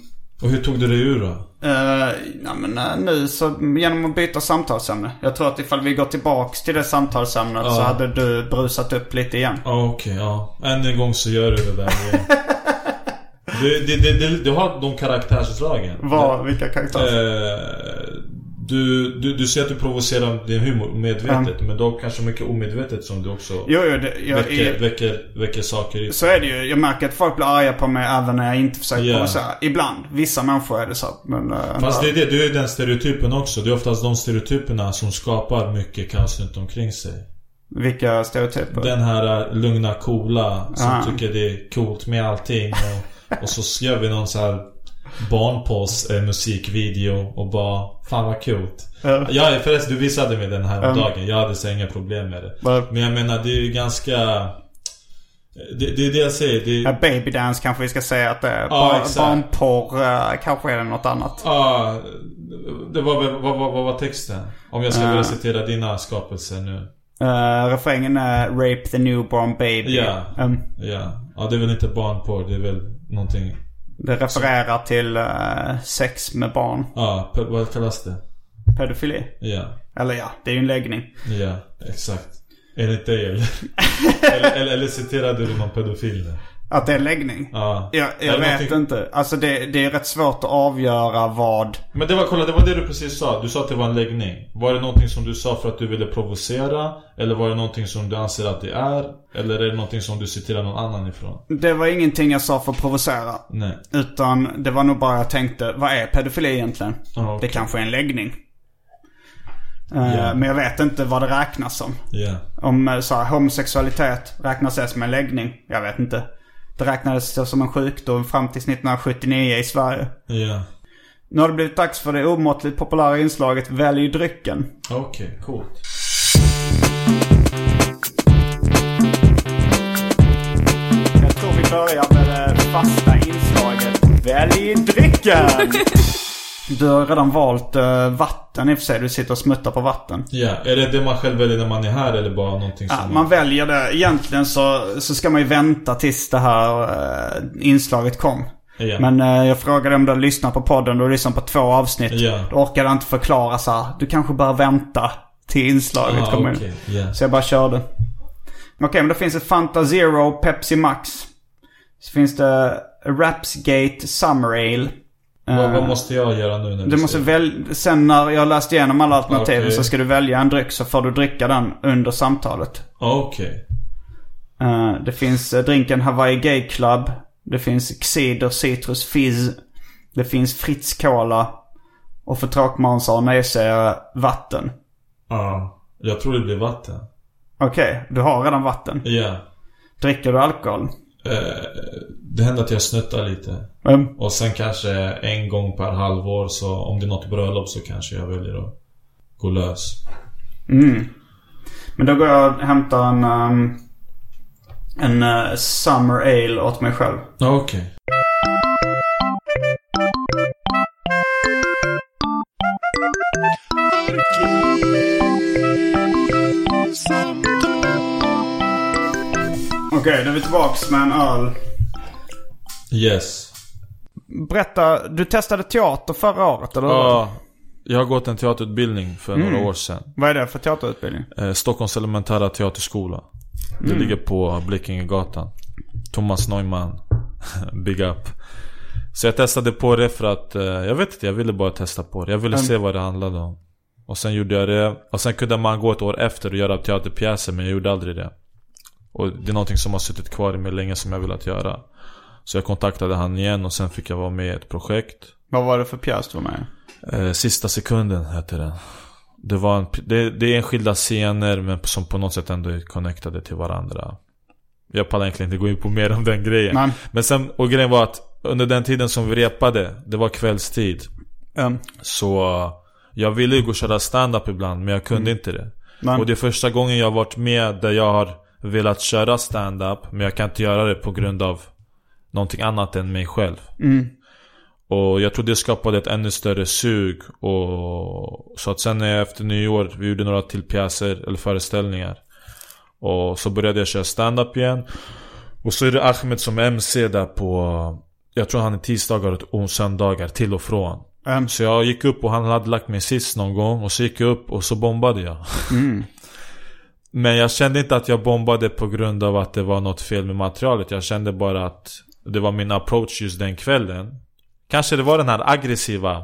Och hur tog du dig ur då? eh, ja, men eh, nu så genom att byta samtalsämne. Jag tror att ifall vi går tillbaks till det samtalsämnet så Ja. hade du brusat upp lite igen. Ja, okej, ja. Än en gång så gör du det där igen. [laughs] du, du har de karaktärsdragen. Vad, vilka karaktärer? Eh, du, du, du ser att du provocerar din humor medvetet. Men då kanske mycket omedvetet som du också Jo, jo, det, jag, väcker, i, väcker, väcker saker i. så är det ju. Jag märker att folk blir arga på mig även när jag inte försöker Ja. provocera. Ibland. Vissa människor är det så. Men, eh, Fast det är det, du är den stereotypen också. Det är oftast de stereotyperna som skapar mycket kaos runt omkring sig. Vilka stereotyper? Den här äh, lugna, coola som Ah. tycker det är coolt med allting. Och, och så gör vi någon så här barnpås eh, musikvideo och bara Fan vad coolt. Ja. Ja förresten du visade mig den här Mm. dagen. Jag hade så inga problem med det. Vad- Men jag menar det är ju ganska... Det, det är det jag säger. Det Ja, Babydance kanske vi ska säga att det är. Ja, barnporr eh, kanske är det något annat. ah, det var, vad, vad, vad var texten? Om jag ska Ah. börja citera dina skapelser nu. Uh, refrängen är Rape the newborn baby. Ja. Um, Ja. Ja det är väl inte barnporr. Det är väl någonting... det refererar till eh, sex med barn. Ja, vad kallas det? Pedofili. Ja. Eller ja, det är ju en läggning. Ja, exakt. Enligt dig eller? [laughs] eller, eller, eller citerade du någon pedofil där? Att det är läggning? Ja. Jag, jag vet någonting- inte. Alltså det, det är rätt svårt att avgöra vad... Men det var, kolla, det var det du precis sa. Du sa att det var en läggning. Var det någonting som du sa för att du ville provocera? Eller var det någonting som du anser att det är? Eller är det någonting som du citerar någon annan ifrån? Det var ingenting jag sa för att provocera. Nej. Utan det var nog bara jag tänkte, vad är pedofili egentligen? Ja, okej. Det kanske är en läggning. Ja. Men jag vet inte vad det räknas som. Ja. Om eh, så här, homosexualitet räknas det som en läggning? Jag vet inte. Det räknades som en sjukdom fram till 1979 i Sverige. Ja. Nu har det blivit dags för det omåttligt populära inslaget Välj drycken. Okej, coolt. Jag tror vi börjar med det fasta inslaget Välj drycken! [laughs] Du har redan valt eh, vatten i och för sig. Du sitter och smuttar på vatten. Ja, är det det man själv väljer när man är här eller bara någonting som Ja, man väljer det. Egentligen så, så ska man ju vänta tills det här eh, inslaget kom. Ja. Men eh, jag frågade om du hade lyssnat på podden. Du har lyssnat på två avsnitt. Ja. Då orkade inte förklara så här. Du kanske bör vänta till inslaget Ah, kommer okej, ja. Så jag bara körde. Okej, men då finns det Fanta Zero Pepsi Max. Så finns det Rapsgate Summer Ale. Vad, Eh, vad måste jag göra nu när du måste säger- välja, sen när jag har läst igenom alla alternativen Okej. så ska du välja en dryck så får du dricka den under samtalet. Okej. Eh, det finns eh, drinken Hawaii Gay Club. Det finns Cider Citrus Fizz. Det finns Fritz Cola. Och för tråkmånsar och nejsägare vatten. Ja. Jag tror det blir vatten. Okej, du har redan vatten. Ja. Dricker du alkohol? Eh, det händer att jag snuttar lite. Mm. Och sen kanske en gång per halvår så om det är något bröllop så kanske jag väljer att gå lös. Mm. Men då går jag och hämtar en, ehm, en eh, Summer Ale åt mig själv. Ja, okej. Okej, då är vi tillbaks med en öl. Yes. Berätta, du testade teater förra året eller? Ja. Jag har gått en teaterutbildning för några år sedan. Vad är det för teaterutbildning? Eh, Stockholms elementära teaterskola. Det ligger på Blekingegatan. Thomas Neumann. [laughs] Big up. Så jag testade på det för att, eh, jag vet inte, jag ville bara testa på det. Jag ville se vad det handlade om. Och sen gjorde jag det. Och sen kunde man gå ett år efter och göra teaterpjäser men jag gjorde aldrig det. Och det är någonting som har suttit kvar i mig länge som jag velat göra. Så jag kontaktade han igen och sen fick jag vara med i ett projekt. Vad var det för pjäs du var med eh, Sista sekunden hette den. Det, var en, det, det är enskilda scener men som på något sätt ändå är connectade till varandra. Jag pallar egentligen inte gå in på mer om den grejen. Nej. Men sen, och grejen var att under den tiden som vi repade, det var kvällstid. Mm. Så jag ville ju gå och köra stand-up ibland men jag kunde inte det. Nej. Och det är första gången jag har varit med där jag har velat köra stand-up men jag kan inte göra det på grund av någonting annat än mig själv. Och jag tror det skapade ett ännu större sug. Och, så att sen efter nyår, vi gjorde några till pjäser eller föreställningar. Och så började jag köra stand-up igen. Och så är det Ahmed som MC där på, jag tror han är tisdagar och söndagar till och från. Mm. Så jag gick upp och han hade lagt mig sist någon gång och så gick jag upp och så bombade jag. [laughs] Men jag kände inte att jag bombade på grund av att det var något fel med materialet. Jag kände bara att det var min approach just den kvällen. Kanske det var den här aggressiva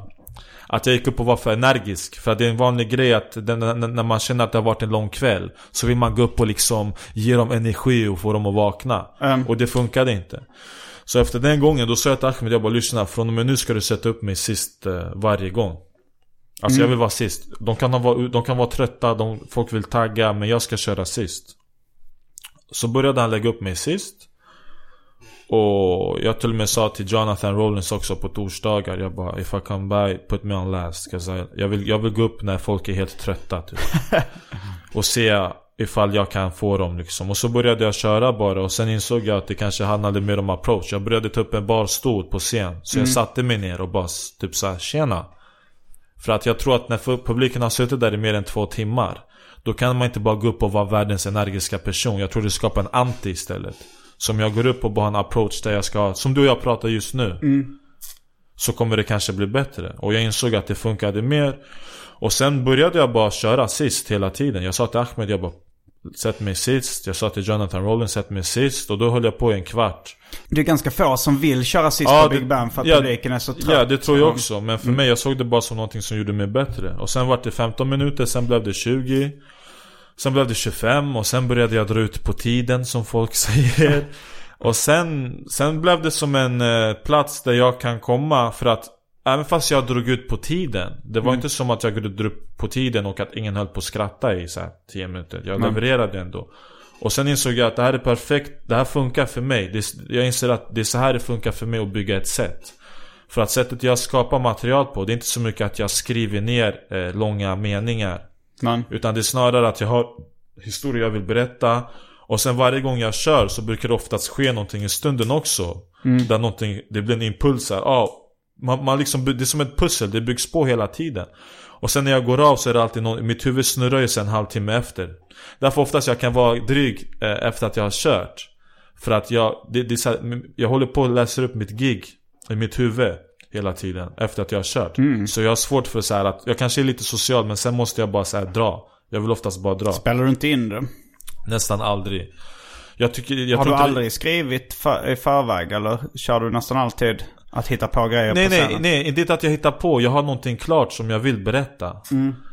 Att jag gick upp och var för energisk För att det är en vanlig grej att när man känner att det har varit en lång kväll Så vill man gå upp och liksom ge dem energi och få dem att vakna Mm. Och det funkade inte Så efter den gången då sa jag till Ahmed jag bara lyssna Från och med nu ska du sätta upp mig sist eh, varje gång Alltså jag vill vara sist. De kan, ha, vara- de kan vara trötta, de, folk vill tagga Men jag ska köra sist. Så började han lägga upp mig sist. Och jag till och med sa till Jonathan Rollins också på torsdagar Jag bara If I come by, put me on last. I, jag, vill, jag vill gå upp när folk är helt trötta typ. [laughs] Och se ifall jag kan få dem liksom. Och så började jag köra bara och sen insåg jag att det kanske handlade mer om approach. Jag började ta upp en barstol på scen. Så jag satte mig ner och bara typ såhär Tjena För att jag tror att när publiken har suttit där i mer än två timmar Då kan man inte bara gå upp och vara världens energiska person. Jag tror det skapar en anti istället. Som jag går upp och bara har en approach där jag ska Som du och jag pratar just nu Så kommer det kanske bli bättre. Och jag insåg att det funkade mer. Och sen började jag bara köra sist hela tiden. Jag sa till Ahmed, jag bara Sätt mig sist Jag sa till Jonathan Rollins, sätt mig sist Och då höll jag på i en kvart. Det är ganska få som vill köra sist Ja, på Big Ben för att ja, publiken är så trött. Ja det tror jag Så- också Men för mig, jag såg det bara som någonting som gjorde mig bättre. Och sen var det 15 minuter, sen blev det 20 Sen blev det 25 och sen började jag dra ut på tiden som folk [laughs] säger. Och sen, sen blev det som en eh, plats där jag kan komma för att Även fast jag drog ut på tiden Det var inte som att jag drog ut på tiden och att ingen höll på att skratta i så här 10 minuter. Jag levererade ändå. Och sen insåg jag att det här är perfekt Det här funkar för mig. Det, Jag inser att det är så här det funkar för mig att bygga ett sätt För att sättet jag skapar material på Det är inte så mycket att jag skriver ner eh, långa meningar. Men, utan det är snarare att jag har historia jag vill berätta. Och sen varje gång jag kör så brukar det oftast ske någonting i stunden också. Där någonting, det blir en impuls här. Ah, man, man liksom, Det är som ett pussel, det byggs på hela tiden. Och sen när jag går av så är det alltid någon, mitt huvud snurrar ju sen en halvtimme efter. Därför oftast jag kan vara dryg eh, efter att jag har kört. För att jag, det, det här, jag håller på att läsa upp mitt gig i mitt huvud Hela tiden efter att jag har kört. Så jag har svårt för så här att, jag kanske är lite social men sen måste jag bara så dra. Jag vill oftast bara dra. Spelar du inte in det? Nästan aldrig. Jag tycker, jag Har du aldrig skrivit för, i förväg eller kör du nästan alltid att hitta på grejer Nej på nej, scenen? nej, inte att jag hittar på. Jag har någonting klart som jag vill berätta.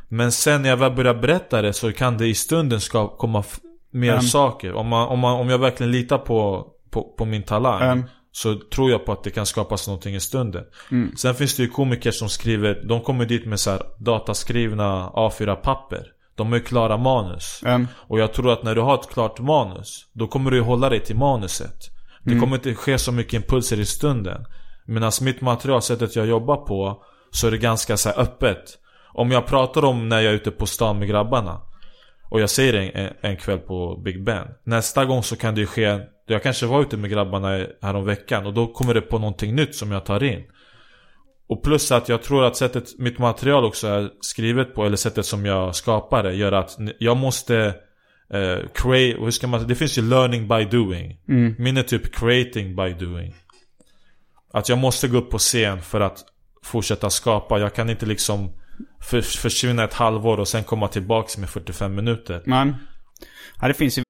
Men sen när jag väl börjar berätta det så kan det i stunden ska komma mer Mm. saker. Om, man, om, man, om jag verkligen litar på, på, på min talang Mm. Så tror jag på att det kan skapas någonting i stunden. Sen finns det ju komiker som skriver De kommer dit med så här dataskrivna A4-papper De har ju klara manus. Mm. Och jag tror att när du har ett klart manus Då kommer du hålla dig till manuset. Det kommer inte ske så mycket impulser i stunden Medan mitt material, sättet jag jobbar på Så är det ganska så öppet Om jag pratar om när jag är ute på stan med grabbarna Och jag säger det en, en kväll på Big Ben Nästa gång så kan det ju ske Jag kanske var ute med grabbarna här om veckan Och då kommer det på någonting nytt som jag tar in och plus att jag tror att sättet mitt material också är skrivet på, eller sättet som jag skapar det, gör att jag måste eh, create, hur ska man Det finns ju learning by doing. Min är typ creating by doing. Att jag måste gå upp på scen för att fortsätta skapa. Jag kan inte liksom för, försvinna ett halvår och sen komma tillbaks med 45 minuter. Men, ja, det finns ju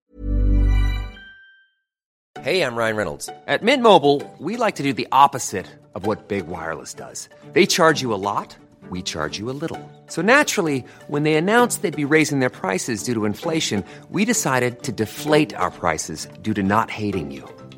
Hey, I'm Ryan Reynolds. At Mint Mobile, we like to do the opposite of what Big Wireless does. They charge you a lot, we charge you a little. So naturally, when they announced they'd be raising their prices due to inflation, we decided to deflate our prices due to not hating you.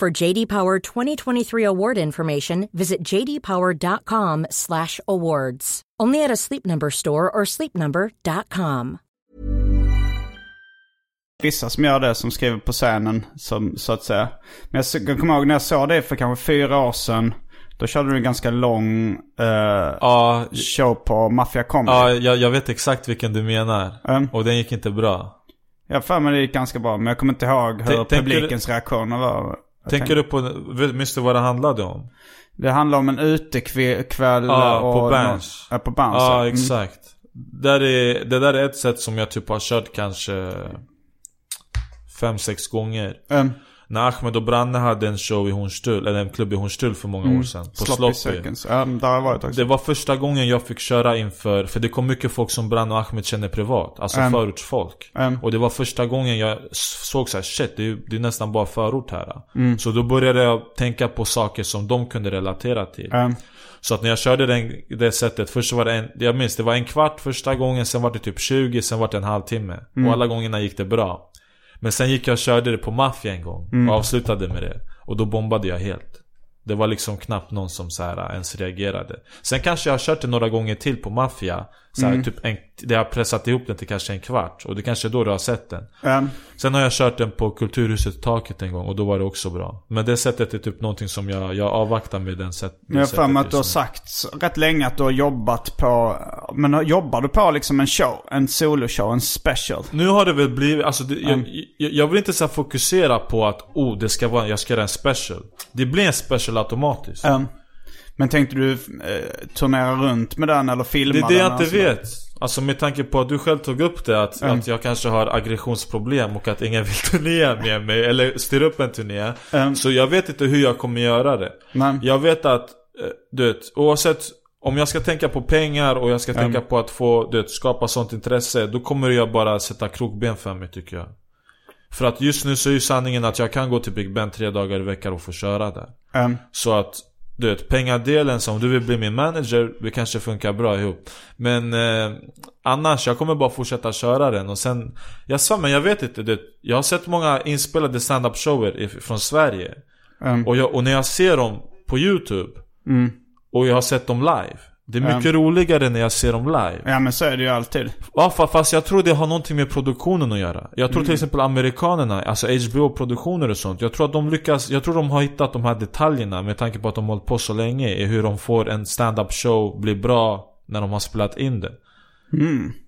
For JD Power 2023 award information, visit jdpower.com/awards. Only at a Sleep Number store or sleepnumber.com. Vissa som gör det, som skriver på scenen, som, så att säga. Men jag, jag kommer ihåg när jag såg det för kanske fyra år sedan. Då körde du en ganska lång eh, Ja, show på Mafia Comedy. ja jag, jag vet exakt vilken du menar. Mm. Och den gick inte bra. Jag för mig det gick ganska bra, men jag kommer inte ihåg hur publikens reaktioner var. Tänker tänkte- du på, minns du vad det handlade om? Det handlar om en utekväll Ja, och... på Berns. Ja, på Berns. Ja, Mm. exakt. Där är, det där är ett sätt som jag typ har kört kanske fem, sex gånger. Mm. När Ahmed och Branne hade en show i Hornstull, eller en klubb i Hornstull för många år sedan. På Mm. Sloppy. Seconds. Ja, där har varit också. Det var första gången jag fick köra inför, för det kom mycket folk som Branne och Ahmed känner privat. Alltså Mm. förortsfolk. Mm. Och det var första gången jag såg så här: shit, det är, det är nästan bara förort här. Mm. Så då började jag tänka på saker som de kunde relatera till. Mm. Så att när jag körde den, det sättet, först var det en, jag minns det var en kvart första gången, sen var det typ 20, sen var det en halvtimme. Mm. Och alla gångerna gick det bra. Men sen gick jag och körde det på Mafia en gång, Mm. och avslutade med det. Och då bombade jag helt. Det var liksom knappt någon som så här ens reagerade. Sen kanske jag har kört det några gånger till på Mafia. Så här, Mm. typ en, det har pressat ihop den till kanske en kvart. Och det kanske är då du har sett den. Mm. Sen har jag kört den på Kulturhuset Taket en gång och då var det också bra. Men det sättet är typ någonting som jag, jag avvaktar med den sätt, det Jag har för sättet mig att du har sagt rätt länge att du har jobbat på... Men jobbar du på liksom en show? En soloshow? En special? Nu har det väl blivit, alltså det, Mm. jag, jag, jag vill inte så fokusera på att oh, det ska vara, jag ska göra en special. Det blir en special automatiskt. Men tänkte du eh, turnera runt med den eller filma Det är det den? jag inte alltså? vet. Alltså med tanke på att du själv tog upp det att, Mm. att jag kanske har aggressionsproblem och att ingen vill [laughs] turnera med mig eller styra upp en turné. Mm. Så jag vet inte hur jag kommer göra det. Nej. Jag vet att, eh, du vet, oavsett om jag ska tänka på pengar och jag ska Mm. tänka på att få, du vet, skapa sånt intresse. Då kommer jag bara sätta krokben för mig tycker jag. För att just nu så är ju sanningen att jag kan gå till Big Ben tre dagar i veckan och få köra där. Så att, du vet, pengadelen som du vill bli min manager, vi kanske funkar bra ihop. Men eh, annars, jag kommer bara fortsätta köra den och sen Jag sa men jag vet inte, du vet, jag har sett många inspelade stand-up shower från Sverige. Mm. Och, jag, och när jag ser dem på YouTube Mm. och jag har sett dem live. Det är mycket roligare när jag ser dem live. Ja men så är det ju alltid. Ja, fa- fast jag tror det har någonting med produktionen att göra. Jag tror till exempel amerikanerna, alltså HBO-produktioner och sånt. Jag tror att de lyckas, jag tror de har hittat de här detaljerna med tanke på att de har hållit på så länge. I hur de får en stand-up show bli bra när de har spelat in det.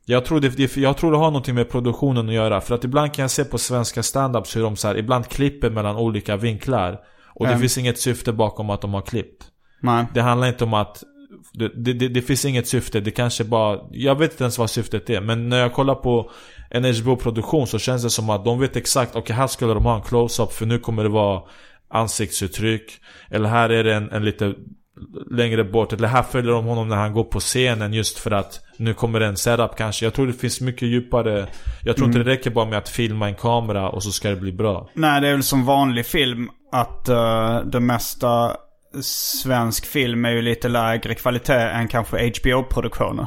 Jag, tror det, jag tror det har någonting med produktionen att göra. För att ibland kan jag se på svenska stand-ups hur de så här, ibland klipper mellan olika vinklar. Och det Mm. finns inget syfte bakom att de har klippt. Nej. Det handlar inte om att det, det, det, finns inget syfte, det kanske bara Jag vet inte ens vad syftet är Men när jag kollar på en HBO-produktion så känns det som att de vet exakt Okej här skulle de ha en close-up för nu kommer det vara ansiktsuttryck. Eller här är det en, en lite längre bort. Eller här följer de honom när han går på scenen just för att Nu kommer det en setup kanske. Jag tror det finns mycket djupare. Jag tror inte det räcker bara med att filma en kamera och så ska det bli bra. Nej, det är väl som vanlig film att uh, det mesta svensk film är ju lite lägre kvalitet än kanske HBO-produktioner.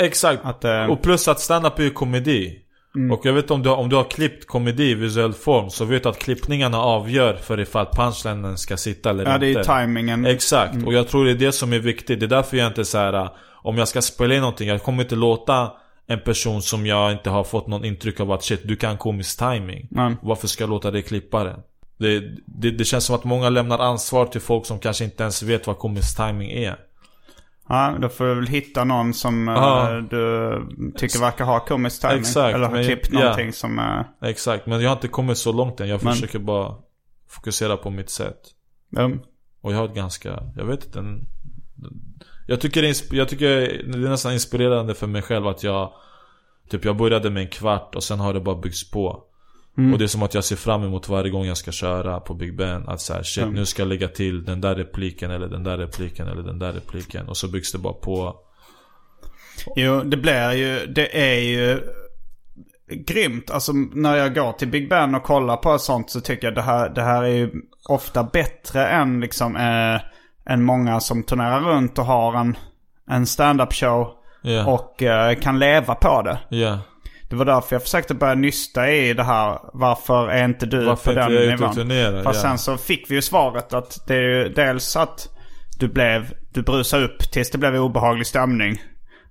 Exakt. Att, eh, och plus att stand-up är ju komedi. Och jag vet om du, har- om du har klippt komedi i visuell form så vet du att klippningarna avgör för ifall punchlinen ska sitta eller Ja, inte. det är timingen. Exakt, och jag tror det är det som är viktigt. Det är därför jag inte så här. Om jag ska spela in någonting, jag kommer inte låta en person som jag inte har fått någon intryck av att shit, du kan komisk timing. Nej. Varför ska jag låta dig klippa den? Det, det, det känns som att många lämnar ansvar till folk som kanske inte ens vet vad komisk timing är. Ja, då får du väl hitta någon som eh, Ja. du tycker verkar ha komisk timing. Exakt, Eller har men- klippt ja. någonting som... eh, Exakt, men jag har inte kommit så långt än. Jag Men- försöker bara fokusera på mitt sätt. um, Och jag har ett ganska, jag vet inte en, Jag tycker det jag tycker det är nästan inspirerande för mig själv att jag Typ jag började med en kvart och sen har det bara byggts på Och det är som att jag ser fram emot varje gång jag ska köra på Big Ben Att såhär shit nu ska jag lägga till den där repliken eller den där repliken eller den där repliken. Och så byggs det bara på. Jo, det blir ju, det är ju grymt. Alltså när jag går till Big Ben och kollar på sånt så tycker jag det här, det här är ju ofta bättre än liksom eh, än många som turnerar runt och har en, en stand-up show Ja, och eh, kan leva på det. ja Det var därför jag försökte börja nysta i det här. Varför är inte du Varför på inte den ute nivån? turnerar, Fast ja. sen så fick vi ju svaret att det är ju dels att du blev, du brusade upp tills det blev obehaglig stämning.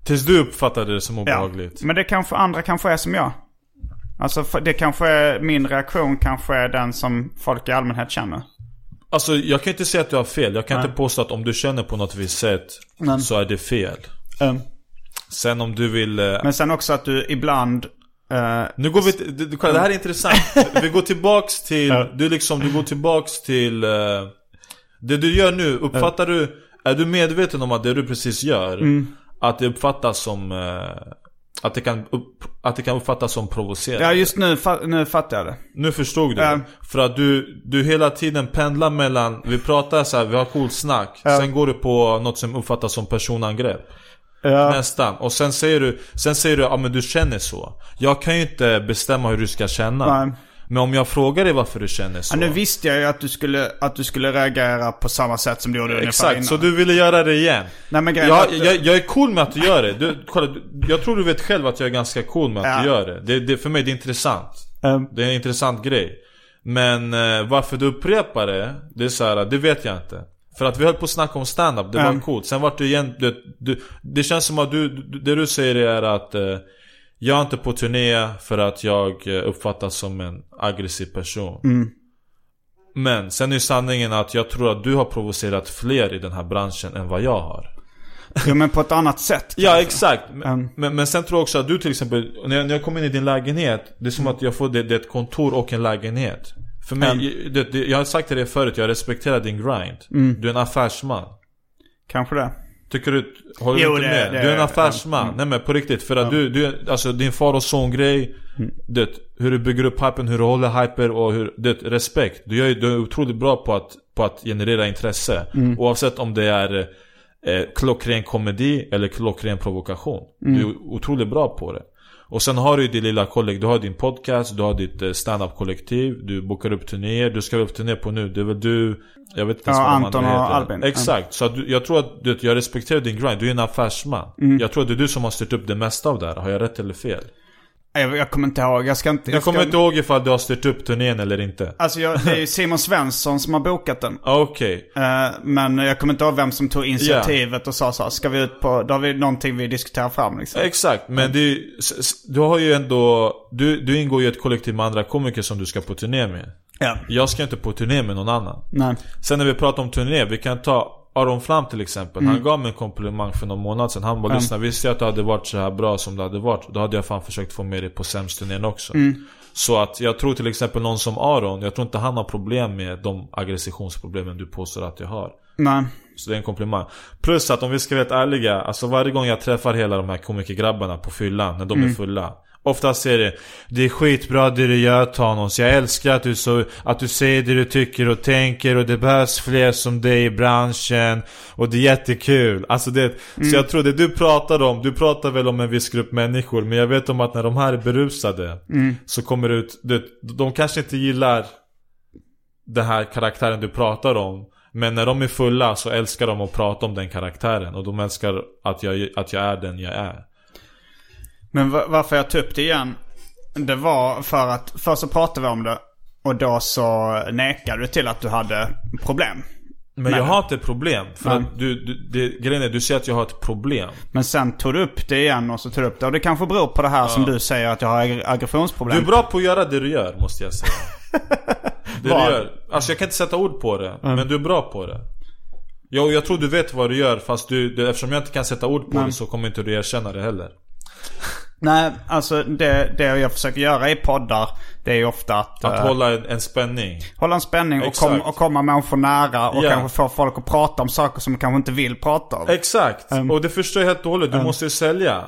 Tills du uppfattade det som Ja. obehagligt Men det kanske andra kanske är som jag. Alltså det kanske är, min reaktion kanske är den som folk i allmänhet känner. Alltså jag kan inte säga att du har fel, jag kan inte påstå att om du känner på något visst sätt Men- Så är det fel Um, Sen om du vill eh, men sen också att du ibland... eh, Nu går vi till, du, du, kolla, det här är intressant. Vi går tillbaks till, [laughs] Ja. du liksom, du går tillbaks till eh, Det du gör nu, uppfattar du, är du medveten om att det du precis gör Mm. Att det uppfattas som, eh, att det kan, upp, att det kan uppfattas som provocerande? ja just nu, fa- nu fattar jag det. Nu förstod du? Ja. För att du, du hela tiden pendlar mellan, vi pratar så här, vi har coolt snack Sen går du på något som uppfattas som personangrepp Ja. Nästan. Och sen säger du, sen säger du, ja men du känner så. Jag kan ju inte bestämma hur du ska känna. Nej. Men om jag frågar dig varför du känner så. Ja, nu visste jag ju att du skulle, att du skulle reagera på samma sätt som du gjorde Exakt, innan. så du ville göra det igen. Nej men Jag, att- jag, jag är cool med att du gör det. Du, kolla, jag tror du vet själv att jag är ganska cool med att Ja. du gör det. det, det. För mig det är intressant. Ehm, Det är en intressant grej. Men eh, varför du upprepar det, det är så här, det vet jag inte. För att vi höll på att snacka om stand-up, det Mm. var coolt. Sen vart du igen, du, du, det känns som att du, du, det du säger är att eh, jag är inte på turné för att jag eh, uppfattas som en aggressiv person. Mm. Men sen är sanningen att jag tror att du har provocerat fler i den här branschen än vad jag har. jo men på ett annat sätt. [laughs] Ja exakt. Men, Mm. men, men sen tror jag också att du till exempel, när jag, när jag kom in i din lägenhet Det är som att jag får det, det är ett kontor och en lägenhet För mig, Mm. det, det, jag har sagt till dig förut, jag respekterar din grind Mm. Du är en affärsman Kanske det. Tycker du, håller Jo, du inte det- med? det- du är en affärsman, mm. nej men på riktigt För att du, du, alltså din far och son grej det, Hur du bygger upp hypen, hur du håller hyper och hur, det, respekt Du, gör, du är otroligt bra på att, på att generera intresse Mm. Oavsett om det är eh, klockren komedi eller klockren provokation Mm. Du är otroligt bra på det och sen har du ju din lilla kollektiv, du har din podcast, du har ditt eh, stand-up kollektiv Du bokar upp turnéer, du ska på turné på nu, det är väl du Jag vet inte ens Ja, vad Anton andra och heter. Albin. Exakt, så du, jag tror att du, jag respekterar din grind, du är en affärsman Mm. Jag tror att det är du som har styrt upp det mesta av det här, har jag rätt eller fel? Jag, jag kommer inte ihåg. Jag ska inte... Jag Jag kommer ska, inte ihåg ifall du har styrt upp turnén eller inte Alltså jag, det är ju Simon Svensson som har bokat den. [laughs] Okej, Eh, men jag kommer inte ihåg vem som tog initiativet och sa så här, ska vi ut på, då har vi någonting vi diskuterar fram liksom. exakt, men s- s- du har ju ändå du, du ingår ju i ett kollektiv med andra komiker som du ska på turné med Ja. Jag ska inte på turné med någon annan Nej. Sen när vi pratar om turné, vi kan ta Aron Flam till exempel. Mm. Han gav mig en komplimang för någon månad sedan. Han bara lyssna, visste jag att det hade varit så här bra som det hade varit. Då hade jag fan försökt få med dig på sämst-turnén också. Mm. Så att jag tror till exempel någon som Aron, jag tror inte han har problem med de aggressionsproblemen du påstår att jag har. Nej. Så det är en komplimang. Plus att om vi ska vara ärliga, alltså varje gång jag träffar hela de här komikergrabbarna på fyllan, när de Mm. är fulla. Oftast är det Det är skitbra det du gör Thanos, jag älskar att du, så, att du säger det du tycker och tänker och det behövs fler som dig i branschen Och det är jättekul, alltså det Mm. Så jag tror det du pratar om, du pratar väl om en viss grupp människor Men jag vet om att när de här är berusade Mm. Så kommer det ut, det, de kanske inte gillar den här karaktären du pratar om Men när de är fulla så älskar de att prata om den karaktären Och de älskar att jag, att jag är den jag är Men va- varför jag tog upp det igen. Det var för att först så pratade vi om det. Och då så nekade du till att du hade problem. Men Nej. jag har inte problem. För Nej. att du, du, det, grejen är, du säger att jag har ett problem. Men sen tog du upp det igen och så tog du upp det. Och det kanske beror på det här som du säger att jag har ag- aggressionsproblem. Du är bra på att göra det du gör, måste jag säga. [laughs] det Vad? du gör. Alltså jag kan inte sätta ord på det, men du är bra på det. Jag, jag tror du vet vad du gör, fast du, du, eftersom jag inte kan sätta ord på det så kommer inte du erkänna det heller. Nej, alltså det, det jag försöker göra i poddar, det är ju ofta att, Att eh, hålla en, en spänning. hålla en spänning och, kom, och komma människor nära och Ja. kanske få folk att prata om saker som de kanske inte vill prata om. Exakt, Um, och det förstår jag helt och hållet. Du måste ju sälja.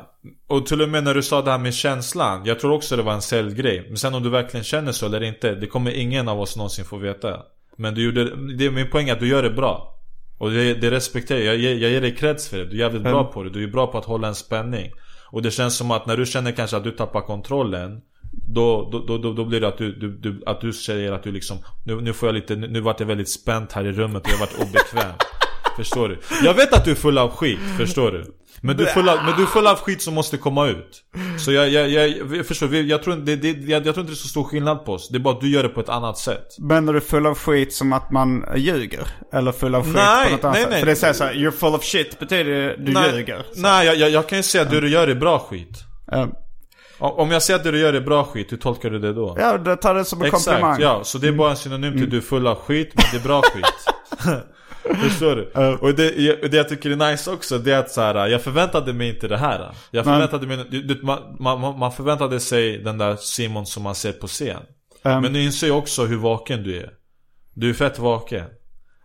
Och till och med när du sa det här med känslan. Jag tror också det var en säljgrej. Men sen om du verkligen känner så eller inte. Det kommer ingen av oss någonsin få veta. Men du gjorde, det är min poäng att du gör det bra. Och det, det respekterar jag. Jag, jag ger dig creds för det. Du är jävligt bra på det. Du är bra på att hålla en spänning. Och det känns som att när du känner kanske att du tappar kontrollen. Då, då, då, då, blir det att du, du, du, att du säger att du liksom Nu, nu får jag lite, nu, nu vart jag väldigt spänt här i rummet och jag vart obekväm [laughs] Förstår du? Jag vet att du är full av skit, förstår du? Men du full av, men du full av skit som måste komma ut Så jag, jag, jag, jag förstår, jag tror, det, det, jag, jag tror inte det är så stor skillnad på oss Det är bara att du gör det på ett annat sätt Men är du full av skit som att man ljuger? Eller full av skit Nej, på något annat nej, sätt? nej. För det säger såhär, you're full of shit betyder det du Nej, ljuger. Så, nej jag, jag, jag kan ju säga att det du gör är bra skit eh, Om jag säger att det du gör är bra skit, hur tolkar du det då? ja, det tar det som en komplimang. Exakt, ja. Så det är bara en synonym till du är full av skit, men det är bra skit. [laughs] Förstår du? Och det, jag- det jag tycker är nice också, det är att så här, jag förväntade mig inte det här. Jag förväntade mig, du, man, man, man förväntade sig den där Simon som man ser på scen. Um, Men du inser ju också hur vaken du är. Du är fett vaken.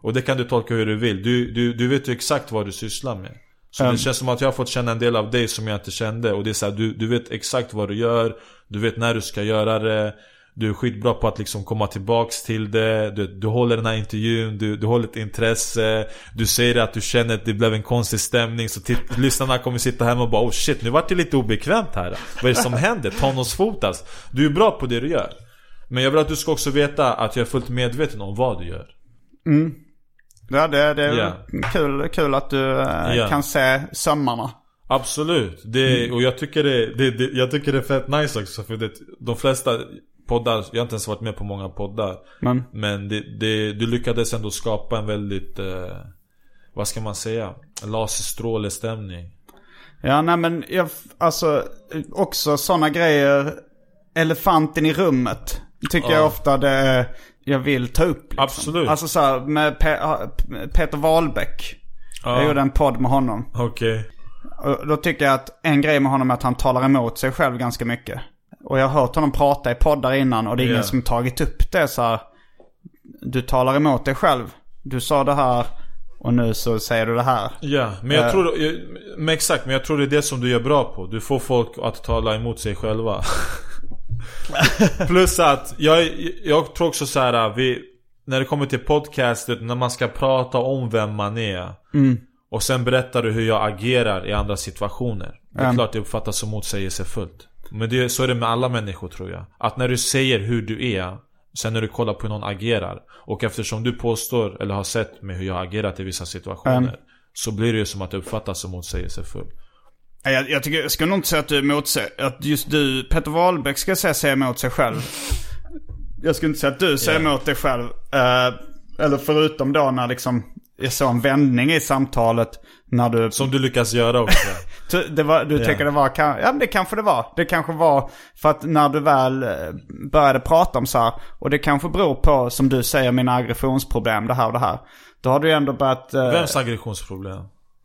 Och det kan du tolka hur du vill. Du, du, du vet ju exakt vad du sysslar med. Så Um. det känns som att jag har fått känna en del av dig som jag inte kände. Och det är så här, du, du vet exakt vad du gör. Du vet när du ska göra det. Du är skitbra på att liksom komma tillbaks till det. Du, du håller den här intervjun. Du, du håller ett intresse. Du säger att du känner att det blev en konstig stämning. Så titt, lyssnarna kommer sitta hemma och bara oh shit, nu vart det lite obekvämt här. Vad är det som händer? Tonårsfotas. Du är bra på det du gör. Men jag vill att du ska också veta att jag är fullt medveten om vad du gör. ja, det, det är Ja. kul, kul att du Ja. kan se sömmarna. Absolut. Det, Och jag tycker det, det, det, jag tycker det är fett nice också. För det, de flesta poddar, jag har inte ens varit med på många poddar. Men, Men det, det, du lyckades ändå skapa en väldigt, eh, vad ska man säga? Laserstrålestämning. ja, nej men jag, alltså också sådana grejer. Elefanten i rummet. Tycker jag ofta det jag vill ta upp. Liksom. Absolut. Alltså så här, med Pe- Peter Wahlbeck. Jag gjorde en podd med honom. Okej. Och då tycker jag att en grej med honom är att han talar emot sig själv ganska mycket. Och jag har hört honom prata i poddar innan och det är ingen Ja. som tagit upp det så här. Du talar emot dig själv. Du sa det här och nu så säger du det här. Ja, men jag Eh. tror, jag- men exakt, men jag tror det är det som du gör bra på. Du får folk att tala emot sig själva. [laughs] Plus att, jag, jag tror också så här, vi, när det kommer till podcastet, när man ska prata om vem man är. Och sen berättar du hur jag agerar i andra situationer. Det är Mm. klart det uppfattas som motsägelsefullt. Men det, så är det med alla människor tror jag. Att när du säger hur du är, sen när du kollar på hur någon agerar. Och eftersom du påstår, eller har sett med hur jag har agerat i vissa situationer. Mm. Så blir det ju som att det uppfattas som motsägelsefullt. Nej, Jag, jag, tycker, jag ska nog inte säga att du är motsäger, att just du, Peter Wahlbeck ska säga säga emot sig själv. Jag skulle inte säga att du säger Ja. emot dig själv. Eh, eller förutom då när liksom, jag såg en vändning i samtalet. När du Som du lyckas göra också. Var, du Ja. tycker det var, ja men det kanske det var. Det kanske var för att när du väl eh, började prata om så här, och det kanske beror på, som du säger, mina aggressionsproblem, det här och det här. Då har du ju ändå börjat, eh, Vems aggressionsproblem?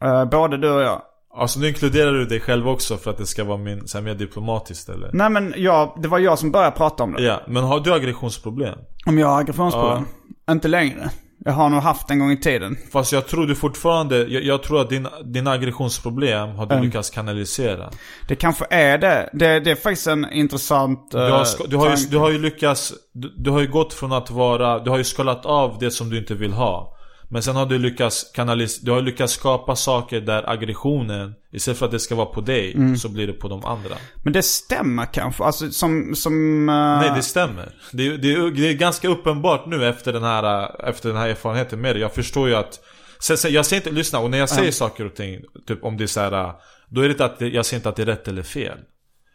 eh, både du och jag. Alltså nu inkluderar du dig själv också för att det ska vara min, så här, mer diplomatiskt eller? Nej men jag, det var jag som började prata om det. Ja, men har du aggressionsproblem? Om jag har aggressionsproblem? Inte längre. Jag har nog haft en gång i tiden. Fast jag tror du fortfarande, jag, jag tror att din, dina aggressionsproblem har du Mm. lyckats kanalisera. Det kanske är det. Det, det är faktiskt en intressant Du har, eh, ska- du, har ju, du har ju lyckats, du, du har ju gått från att vara, du har ju skalat av det som du inte vill ha. Men sen har du lyckats kanalis, du har lyckats skapa saker där aggressionen, istället för att det ska vara på dig, Mm. så blir det på de andra. Men det stämmer kanske. Alltså som, som... eh, Nej det stämmer. Det, är- det, det är ganska uppenbart nu efter den här, efter den här erfarenheten med det. Jag förstår ju att sen, sen, Jag säger inte, lyssna, och när jag säger saker och ting, typ om det är så här, Då är det inte att jag säger inte att det är rätt eller fel.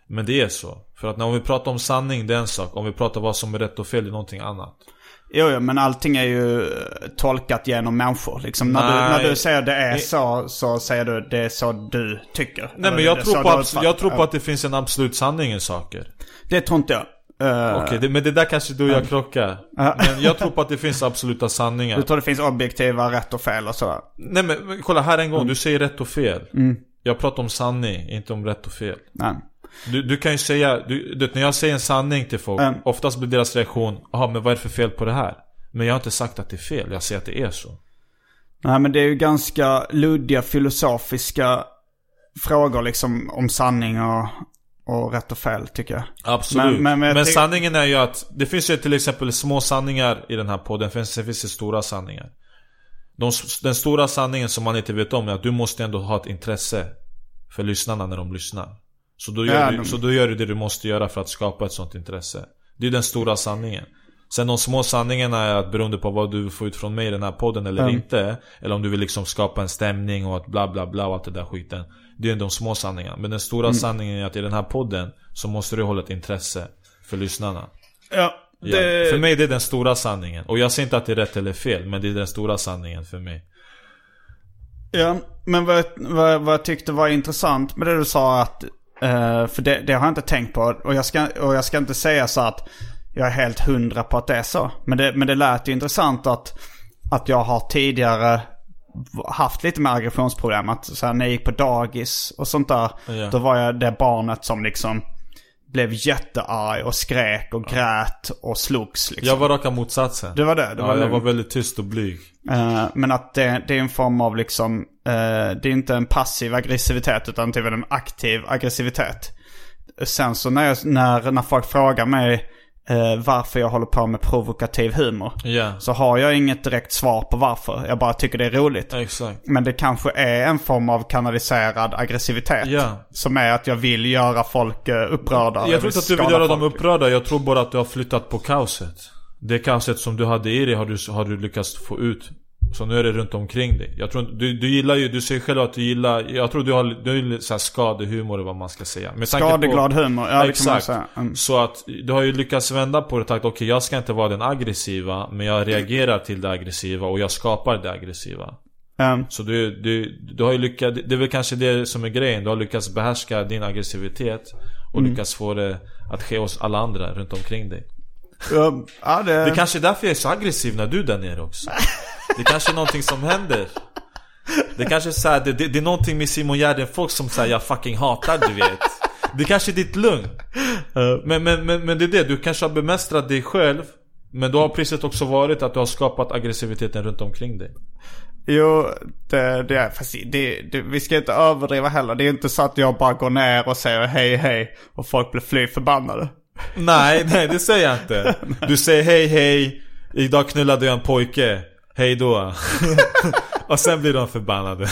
Men det är så. För att när om vi pratar om sanning, det är en sak. Om vi pratar vad som är rätt och fel, det är någonting annat. Jo, jo, men allting är ju eh, tolkat genom människor. Liksom, när, du, när du säger det är så, så säger du det är så du tycker. Nej Eller men jag tror, på, abs- jag tror på att det finns en absolut sanning i saker. Det tror inte jag. Eh, Okej, det, men det där kanske du och jag krockar. Men jag tror på att det finns absoluta sanningar. Du tror det finns objektiva rätt och fel och så? Nej men, kolla här en gång, du säger rätt och fel. Mm. Jag pratar om sanning, inte om rätt och fel. Nej. Du, du kan ju säga, du, du, när jag säger en sanning till folk, Mm. oftast blir deras reaktion Jaha men vad är det för fel på det här? Men jag har inte sagt att det är fel, jag säger att det är så. Nej men det är ju ganska luddiga filosofiska frågor liksom om sanning och, och rätt och fel tycker jag. Absolut. Men- Men, men- men sanningen är ju att det finns ju till exempel små sanningar i den här podden, sen finns finns det stora sanningar. De, den stora sanningen som man inte vet om är att du måste ändå ha ett intresse för lyssnarna när de lyssnar. Så då, gör du, så då gör du det du måste göra för att skapa ett sånt intresse. Det är den stora sanningen. Sen de små sanningarna är att beroende på vad du får ut från mig i den här podden eller Mm. inte Eller om du vill liksom skapa en stämning och att bla bla bla och allt det där skiten Det är de små sanningarna. Men den stora Mm. sanningen är att i den här podden Så måste du hålla ett intresse för lyssnarna Ja, Ja. För mig det är den stora sanningen. Och jag säger inte att det är rätt eller fel, men det är den stora sanningen för mig. Ja, men vad, vad, vad jag tyckte var intressant med det du sa att, eh, för det, det har jag inte tänkt på. Och jag, ska, och jag ska inte säga så att jag är helt hundra på att det är så. Men det, men det lät ju intressant att, att jag har tidigare haft lite med aggressionsproblem. Att så här, när jag gick på dagis och sånt där, Ja. då var jag det barnet som liksom blev jättearg och skrek och grät och slogs liksom. Jag var raka motsatsen. Det var det? det var ja, jag lugn. var väldigt tyst och blyg. Eh, men att det, det är en form av liksom, det är inte en passiv aggressivitet utan typ en aktiv aggressivitet. Sen så när, jag, när, när folk frågar mig eh, varför jag håller på med provokativ humor. Ja. Så har jag inget direkt svar på varför. Jag bara tycker det är roligt. Exakt. Men det kanske är en form av kanaliserad aggressivitet. Ja. Som är att jag vill göra folk eh, upprörda. Jag tror inte att du vill göra dem folk. upprörda, jag tror bara att du har flyttat på kaoset. Det kaoset som du hade i dig har du, har du lyckats få ut. Så nu är det runt omkring dig. Jag tror du, du gillar ju, du säger själv att du gillar, jag tror du har, du har så här skadehumor eller vad man ska säga. Med tanke på- Skadeglad humor, ja Exakt. säga. Mm. Så att du har ju lyckats vända på det sagt okej jag ska inte vara den aggressiva Men jag reagerar till det aggressiva och jag skapar det aggressiva Mm. Så du, du, du har ju lyckats, det är väl kanske det som är grejen Du har lyckats behärska din aggressivitet Och Mm. lyckats få det att ske hos alla andra runt omkring dig ja, det... Det kanske är därför jag är så aggressiv när du är där nere också [laughs] Det kanske är någonting som händer. Det kanske är så här, det, det, det är någonting med Simon Gärdenfolk som säger jag fucking hatar du vet. Det kanske är ditt lugn. Men, men, men, men det är det, du kanske har bemästrat dig själv Men då har priset också varit att du har skapat aggressiviteten runt omkring dig. Jo, det, det är fast det, det, vi ska inte överdriva heller. Det är inte så att jag bara går ner och säger hej hej och folk blir fly förbannade. Nej, nej det säger jag inte. [laughs] Du säger hej hej. Idag knullade jag en pojke Hej då. [laughs] Och sen blir de förbannade.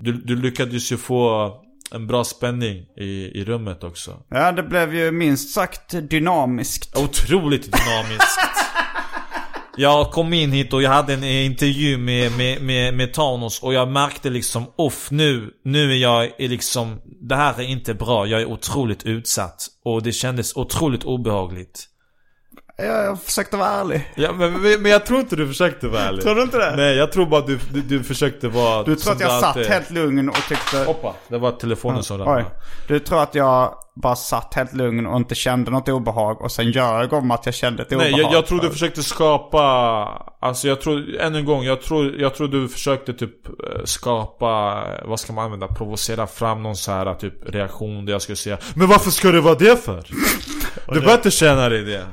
Du, du lyckades ju få en bra spänning i, i rummet också. Ja, det blev ju minst sagt dynamiskt. Otroligt dynamiskt. Jag kom in hit och jag hade en intervju med, med, med, med Thanos och jag märkte liksom Off nu, nu är jag är liksom Det här är inte bra, jag är otroligt utsatt. Och det kändes otroligt obehagligt Jag, jag försökte vara ärlig. Ja men, men jag tror inte du försökte vara ärlig Tror du inte det? Nej jag tror bara du, du, du försökte vara Du tror att jag satt alltid helt lugn och tyckte... Hoppa, det var telefonen som ramlade Du tror att jag bara satt helt lugn och inte kände något obehag och sen ljög om att jag kände ett obehag? Nej jag, jag tror du för- försökte skapa Alltså jag tror, än en gång, jag tror, jag tror du försökte typ eh, skapa eh, Vad ska man använda? Provocera fram någon så här typ reaktion där jag skulle säga Men varför ska det vara det för? [laughs] Du behöver inte känna dig det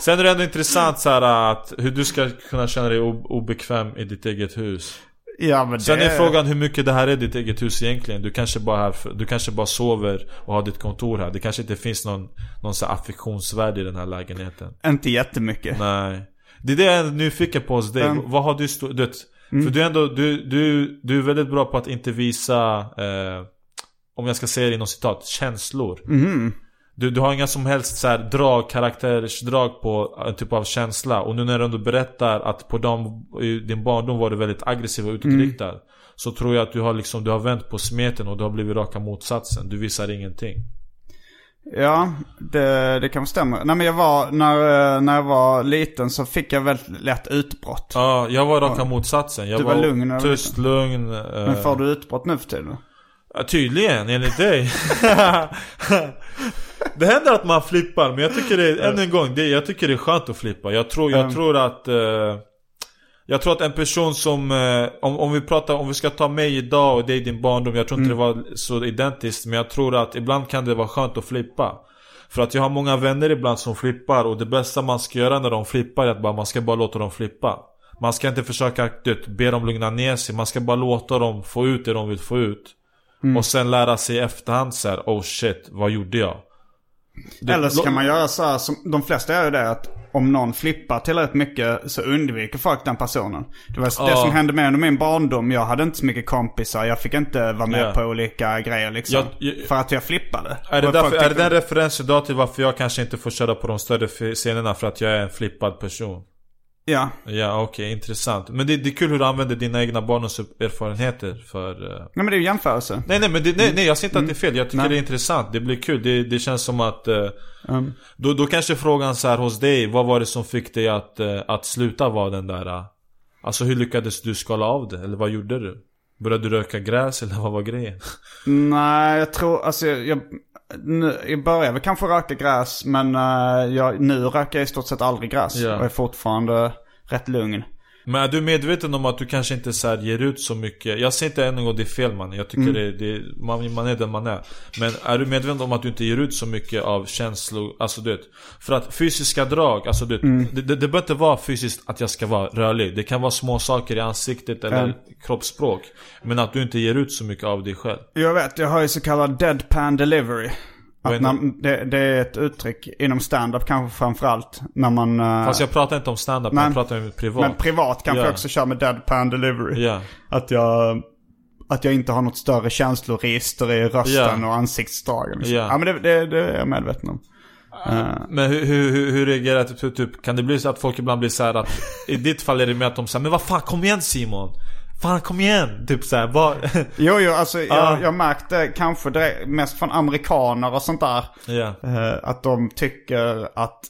Sen är det ändå intressant så här att hur du ska kunna känna dig obekväm i ditt eget hus. Ja men Sen det... är frågan hur mycket det här är ditt eget hus egentligen. Du kanske bara, här, du kanske bara sover och har ditt kontor här. Det kanske inte finns någon, någon så här affektionsvärde i den här lägenheten. Inte jättemycket. Nej. Det är det jag är nyfiken på hos dig, Mm. vad har du stå, du vet, För du är ändå, du, du, du är väldigt bra på att inte visa eh, Om jag ska säga det inom citat, känslor du, du har inga som helst så här drag, karaktärsdrag på en typ av känsla Och nu när du ändå berättar att på dem, i din barndom var du väldigt aggressiv och utåtriktad Så tror jag att du har liksom, du har vänt på smeten och du har blivit raka motsatsen Du visar ingenting Ja, det, det kan stämma. Nej men jag var, när, eh, när jag var liten så fick jag väldigt lätt utbrott. Ja, jag var raka motsatsen. Jag Du var lugn när du var Tyst, lugn. eh, Men får du utbrott nu för tiden? Ja, tydligen, enligt dig. [laughs] [laughs] det händer att man flippar, men jag tycker det, än en gång, det, jag tycker det är skönt att flippa. Jag tror, jag Mm. tror att... Eh, jag tror att en person som, eh, om, om vi pratar, om vi ska ta mig idag och dig i din barndom, jag tror inte Mm. det var så identiskt, men jag tror att ibland kan det vara skönt att flippa. För att jag har många vänner ibland som flippar och det bästa man ska göra när de flippar är att bara, man ska bara låta dem flippa. Man ska inte försöka du vet, be dem lugna ner sig, man ska bara låta dem få ut det de vill få ut. Mm. Och sen lära sig i efterhand så här, oh shit, vad gjorde jag? Det- Eller så kan man göra så här som de flesta gör ju det att om någon flippar tillräckligt mycket så undviker folk den personen. Det var det som hände mig under min barndom. Jag hade inte så mycket kompisar. Jag fick inte vara med Ja. på olika grejer liksom. Jag- jag- för att jag flippade. Är det, Och därför, är det den referensen idag till varför jag kanske inte får köra på de större scenerna för att jag är en flippad person? Ja. Ja okej, intressant. Men det, det är kul hur du använder dina egna barndoms erfarenheter för... eh, Nej men det är ju jämförelse. Nej nej men det, nej, nej jag ser inte att det är fel, jag tycker Nej. det är intressant. Det blir kul, det, det känns som att... eh, Mm. då, då kanske frågan så här hos dig, vad var det som fick dig att, eh, att sluta vara den där... Alltså hur lyckades du skala av det? Eller vad gjorde du? Började du röka gräs eller vad var grejen? Nej, jag tror, alltså jag, jag, nu, jag började väl kanske röka gräs men eh, jag, nu röker jag i stort sett aldrig gräs. Ja. Och är fortfarande rätt lugn. Men är du medveten om att du kanske inte så ger ut så mycket? Jag säger inte än en gång det är fel man. Jag tycker det, det, man, man är den man är. Men är du medveten om att du inte ger ut så mycket av känslor? Alltså du vet. För att fysiska drag, alltså du vet, det, det, det behöver inte vara fysiskt att jag ska vara rörlig. Det kan vara små saker i ansiktet eller Mm. kroppsspråk. Men att du inte ger ut så mycket av dig själv. Jag vet, jag har ju så kallad deadpan delivery. Att när, det, det är ett uttryck inom stand-up kanske framförallt. När man... eh, Fast jag pratar inte om stand-up, jag pratar om privat. Men privat kanske Ja. jag också kör med deadpan delivery. Ja. Att jag... Att jag inte har något större känsloregister i rösten Ja. och ansiktsdragen. Liksom. Ja. Ja. men det, det, det är jag medveten om. Men hur, hur, hur, hur reagerar du? Typ, typ, kan det bli så att folk ibland blir så här att I ditt fall är det mer att de säger Men vad fan kom igen Simon! Fan kom igen! Typ såhär, vad... [laughs] Jo, jo, alltså Ja. jag, jag märkte kanske direkt, mest från amerikaner och sånt där. eh, att de tycker att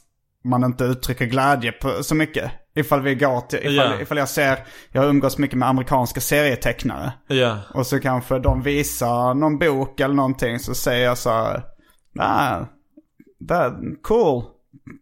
man inte uttrycker glädje på, så mycket. Ifall vi går till, ifall, Ja. ifall jag ser, jag umgås mycket med amerikanska serietecknare. Ja. Och så kanske de visar någon bok eller någonting så säger jag så här, nah, that, cool,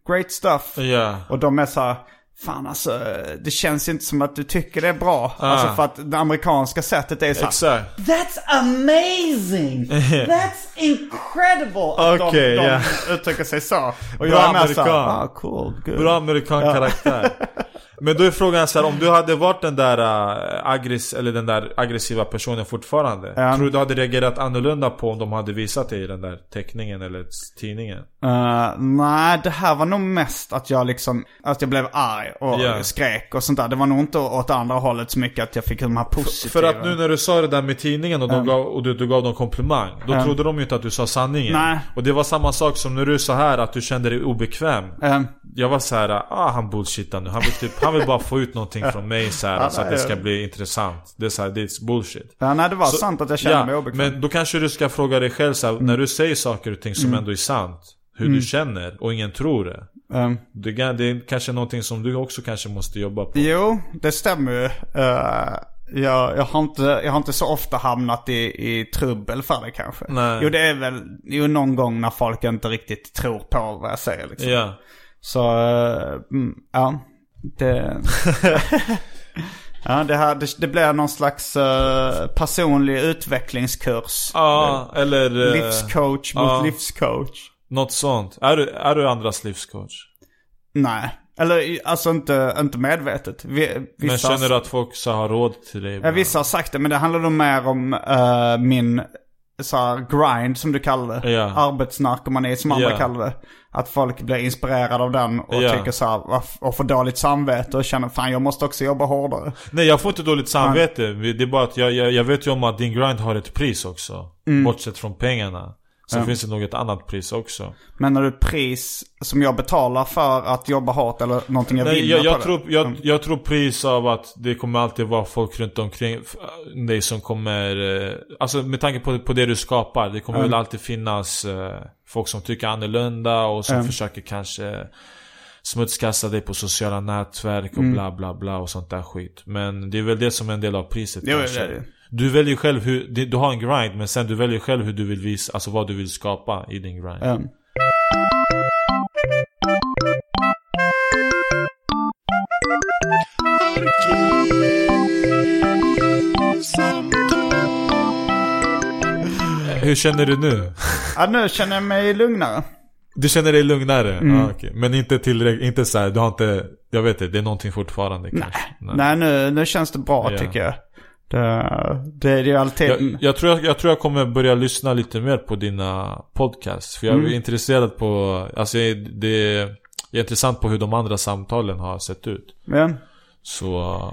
great stuff. Ja. Och de är så här, fan alltså, det känns inte som att du tycker det är bra. Ah. Alltså för att det amerikanska sättet är så Exakt. That's amazing! [laughs] That's incredible! Okej, de, de ja. uttrycker sig så. Och Bra jag är med så amerikan. ah, cool, good. Bra amerikan karaktär. [laughs] Men då är frågan så här, om du hade varit den där äh, aggress eller den där aggressiva personen fortfarande. Ja. Tror du du hade reagerat annorlunda på om de hade visat dig den där teckningen eller tidningen? Eh, nej, det här var nog mest att jag liksom, att jag blev arg och Ja. skrek och sånt där. Det var nog inte åt andra hållet så mycket att jag fick de här positiva. För att nu när du sa det där med tidningen och, de gav, och du, du gav dem komplimang Då Ja. trodde de ju inte att du sa sanningen Nej. Och det var samma sak som när du sa här att du kände dig obekväm Jag var så här, ah han bullshittar nu Han vill, typ, han vill bara få ut någonting från mig så här, Ja, så att det ska bli intressant Det är så här, det är bullshit ja, nej, det var Så- sant att jag kände ja, mig obekväm. Mm. Men då kanske du ska fråga dig själv så här, när du säger saker och ting som ändå är sant Hur du känner och ingen tror det Eh, det, det är kanske någonting som du också kanske måste jobba på Jo, det stämmer ju. Eh, jag, jag, har inte, jag har inte så ofta hamnat i, i trubbel för det kanske. Nej. Jo, det är väl jo, någon gång när folk inte riktigt tror på vad jag säger liksom. Ja Så, eh, mm, ja. Det... [laughs] ja, det, här, det, det blir någon slags eh, personlig utvecklingskurs. Ja, eller... eh, Livscoach mot ja. livscoach. Något sånt. Är du, är du andras livscoach? Nej. Eller alltså inte, inte medvetet. Vi, Men känner du att folk så har råd till dig? Ja, vissa har sagt det, men det handlar nog mer om eh, min så här, grind som du kallar det. Ja. Arbetsnarkomani som andra Ja. kallar det. Att folk blir inspirerade av den och Ja. tycker så här, "Varf- och får dåligt samvete och känner fan jag måste också jobba hårdare. Nej jag får inte dåligt samvete. Det är bara att jag, jag, jag vet ju om att din grind har ett pris också. Mm. Bortsett från pengarna. Så finns det nog ett annat pris också. Menar du pris som jag betalar för att jobba hårt eller någonting jag Nej, vinner jag, jag, på tror, jag, jag tror pris av att det kommer alltid vara folk runt omkring dig som kommer... eh, Alltså med tanke på, på det du skapar. Det kommer väl alltid finnas eh, folk som tycker annorlunda och som försöker kanske smutskasta dig på sociala nätverk och bla bla bla och sånt där skit. Men det är väl det som är en del av priset Jo, kanske. det är det. Du väljer själv hur, du har en grind men sen du väljer själv hur du vill visa, alltså vad du vill skapa i din grind. Ja. Hur känner du nu? ja, nu känner jag mig lugnare. Du känner dig lugnare? Mm. Ah, okej. Men inte tillräckligt, inte så här, du har inte, jag vet inte, det är någonting fortfarande kanske? Nej, nu, nu känns det bra Ja. tycker jag. Det, det är ju alltid... Jag, jag, tror jag, jag tror jag kommer börja lyssna lite mer på dina podcasts. För jag Mm. är intresserad på, alltså det jag är intressant på hur de andra samtalen har sett ut. Men, Så...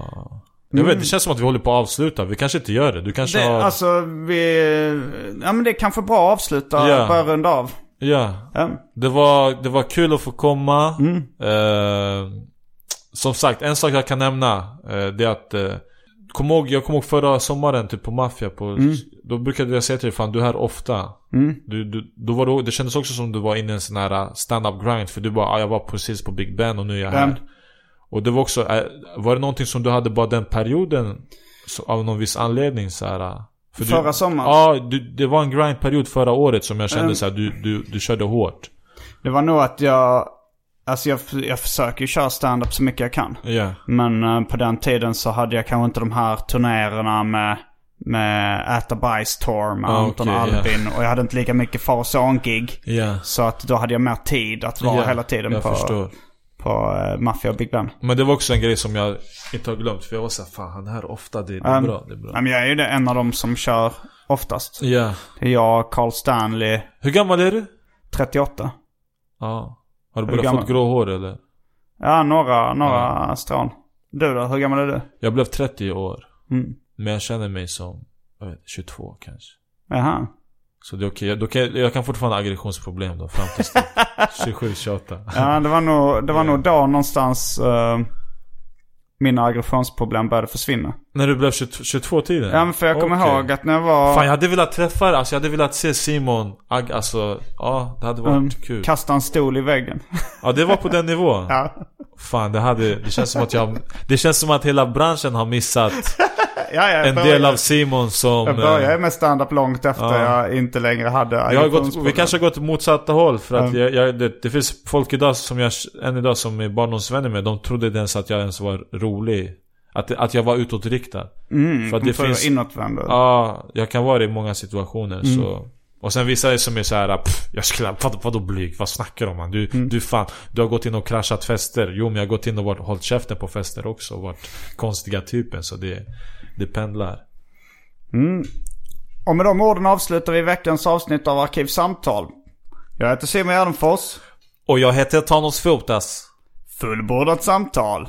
Jag vet, det känns som att vi håller på att avsluta. Vi kanske inte gör det. Du kanske det, har... alltså vi... Ja men det är kanske bra att avsluta, Ja. bara runda av. Ja. Ja. Det var, det var kul att få komma. Mm. Eh, som sagt, en sak jag kan nämna. Eh, det är att... Eh, kom ihåg, jag kommer ihåg förra sommaren typ på Mafia. På, Mm. Då brukade jag säga till dig, fan du är här ofta. Du, du, då var du, det kändes också som du var inne i en sån här uh, stand-up grind. För du bara, ah, jag var precis på Big Ben och nu är jag här. Ja. Och det var också, eh, var det någonting som du hade bara den perioden? Så, av någon viss anledning så här, uh, för du- Förra sommaren? Ja, du, det var en grindperiod förra året som jag kände Mm. så här, du, du, du körde hårt. Det var nog att jag... Alltså jag, jag försöker ju köra stand-up så mycket jag kan. Ja. Men eh, på den tiden så hade jag kanske inte de här turnéerna med, med Äta Bajs Tour med Ah, Anton okej, Albin. Och jag hade inte lika mycket Farzan-gig. Ja. Så att då hade jag mer tid att vara hela tiden jag på, förstår. på uh, Mafia och Big Ben. Men det var också en grej som jag inte har glömt. För jag var såhär, fan han är här ofta. Det, det är Um, bra. Det är bra. Men jag är ju en av dem som kör oftast. Är jag, Carl Stanley, Hur gammal är du? 38. Ja. Har du börjat fått grå hår eller? Ja, några, några strån. Du då? Hur gammal är du? Jag blev 30 i år. Mm. Men jag känner mig som, jag vet, 22 kanske. Jaha. Så det är okej. Kan, jag- jag kan fortfarande ha aggressionsproblem då fram tills 27, 28. [laughs] Ja, det var nog, det var nog då någonstans uh, mina aggressionsproblem började försvinna. När du blev 22, 22 tiden? Ja, men för jag kommer Okej. ihåg att när jag var... Fan jag hade velat träffa alltså jag hade velat se Simon, ag, alltså, ja det hade varit um, kul. kasta en stol i väggen. [laughs] Ja det var på den nivån? ja. Fan det hade, det känns som att jag, det känns som att hela branschen har missat ja, en del av Simon som... Jag började med stand-up långt efter Ja. jag inte längre hade Vi, har gått, vi kanske har gått åt motsatta håll för att Ja. jag, jag, det, det finns folk idag som jag, än idag som är barndomsvänner med, de trodde inte ens att jag ens var rolig. Att, att jag var utåtriktad. Mm, för att det för finns- inåtvänd. Ja, jag kan vara det i många situationer Mm. så Och sen vissa som är så här, pff, jag skulle, vad, vadå blyg? Vad snackar du om man? Du, Mm. du fan, du har gått in och kraschat fester Jo men jag har gått in och varit, hållit käften på fester också och varit konstiga typen så det, det pendlar Och med de orden avslutar vi veckans avsnitt av Arkivsamtal. Jag heter Simon Gärdenfors. Och jag heter Thanos Fotas Fullbordat samtal.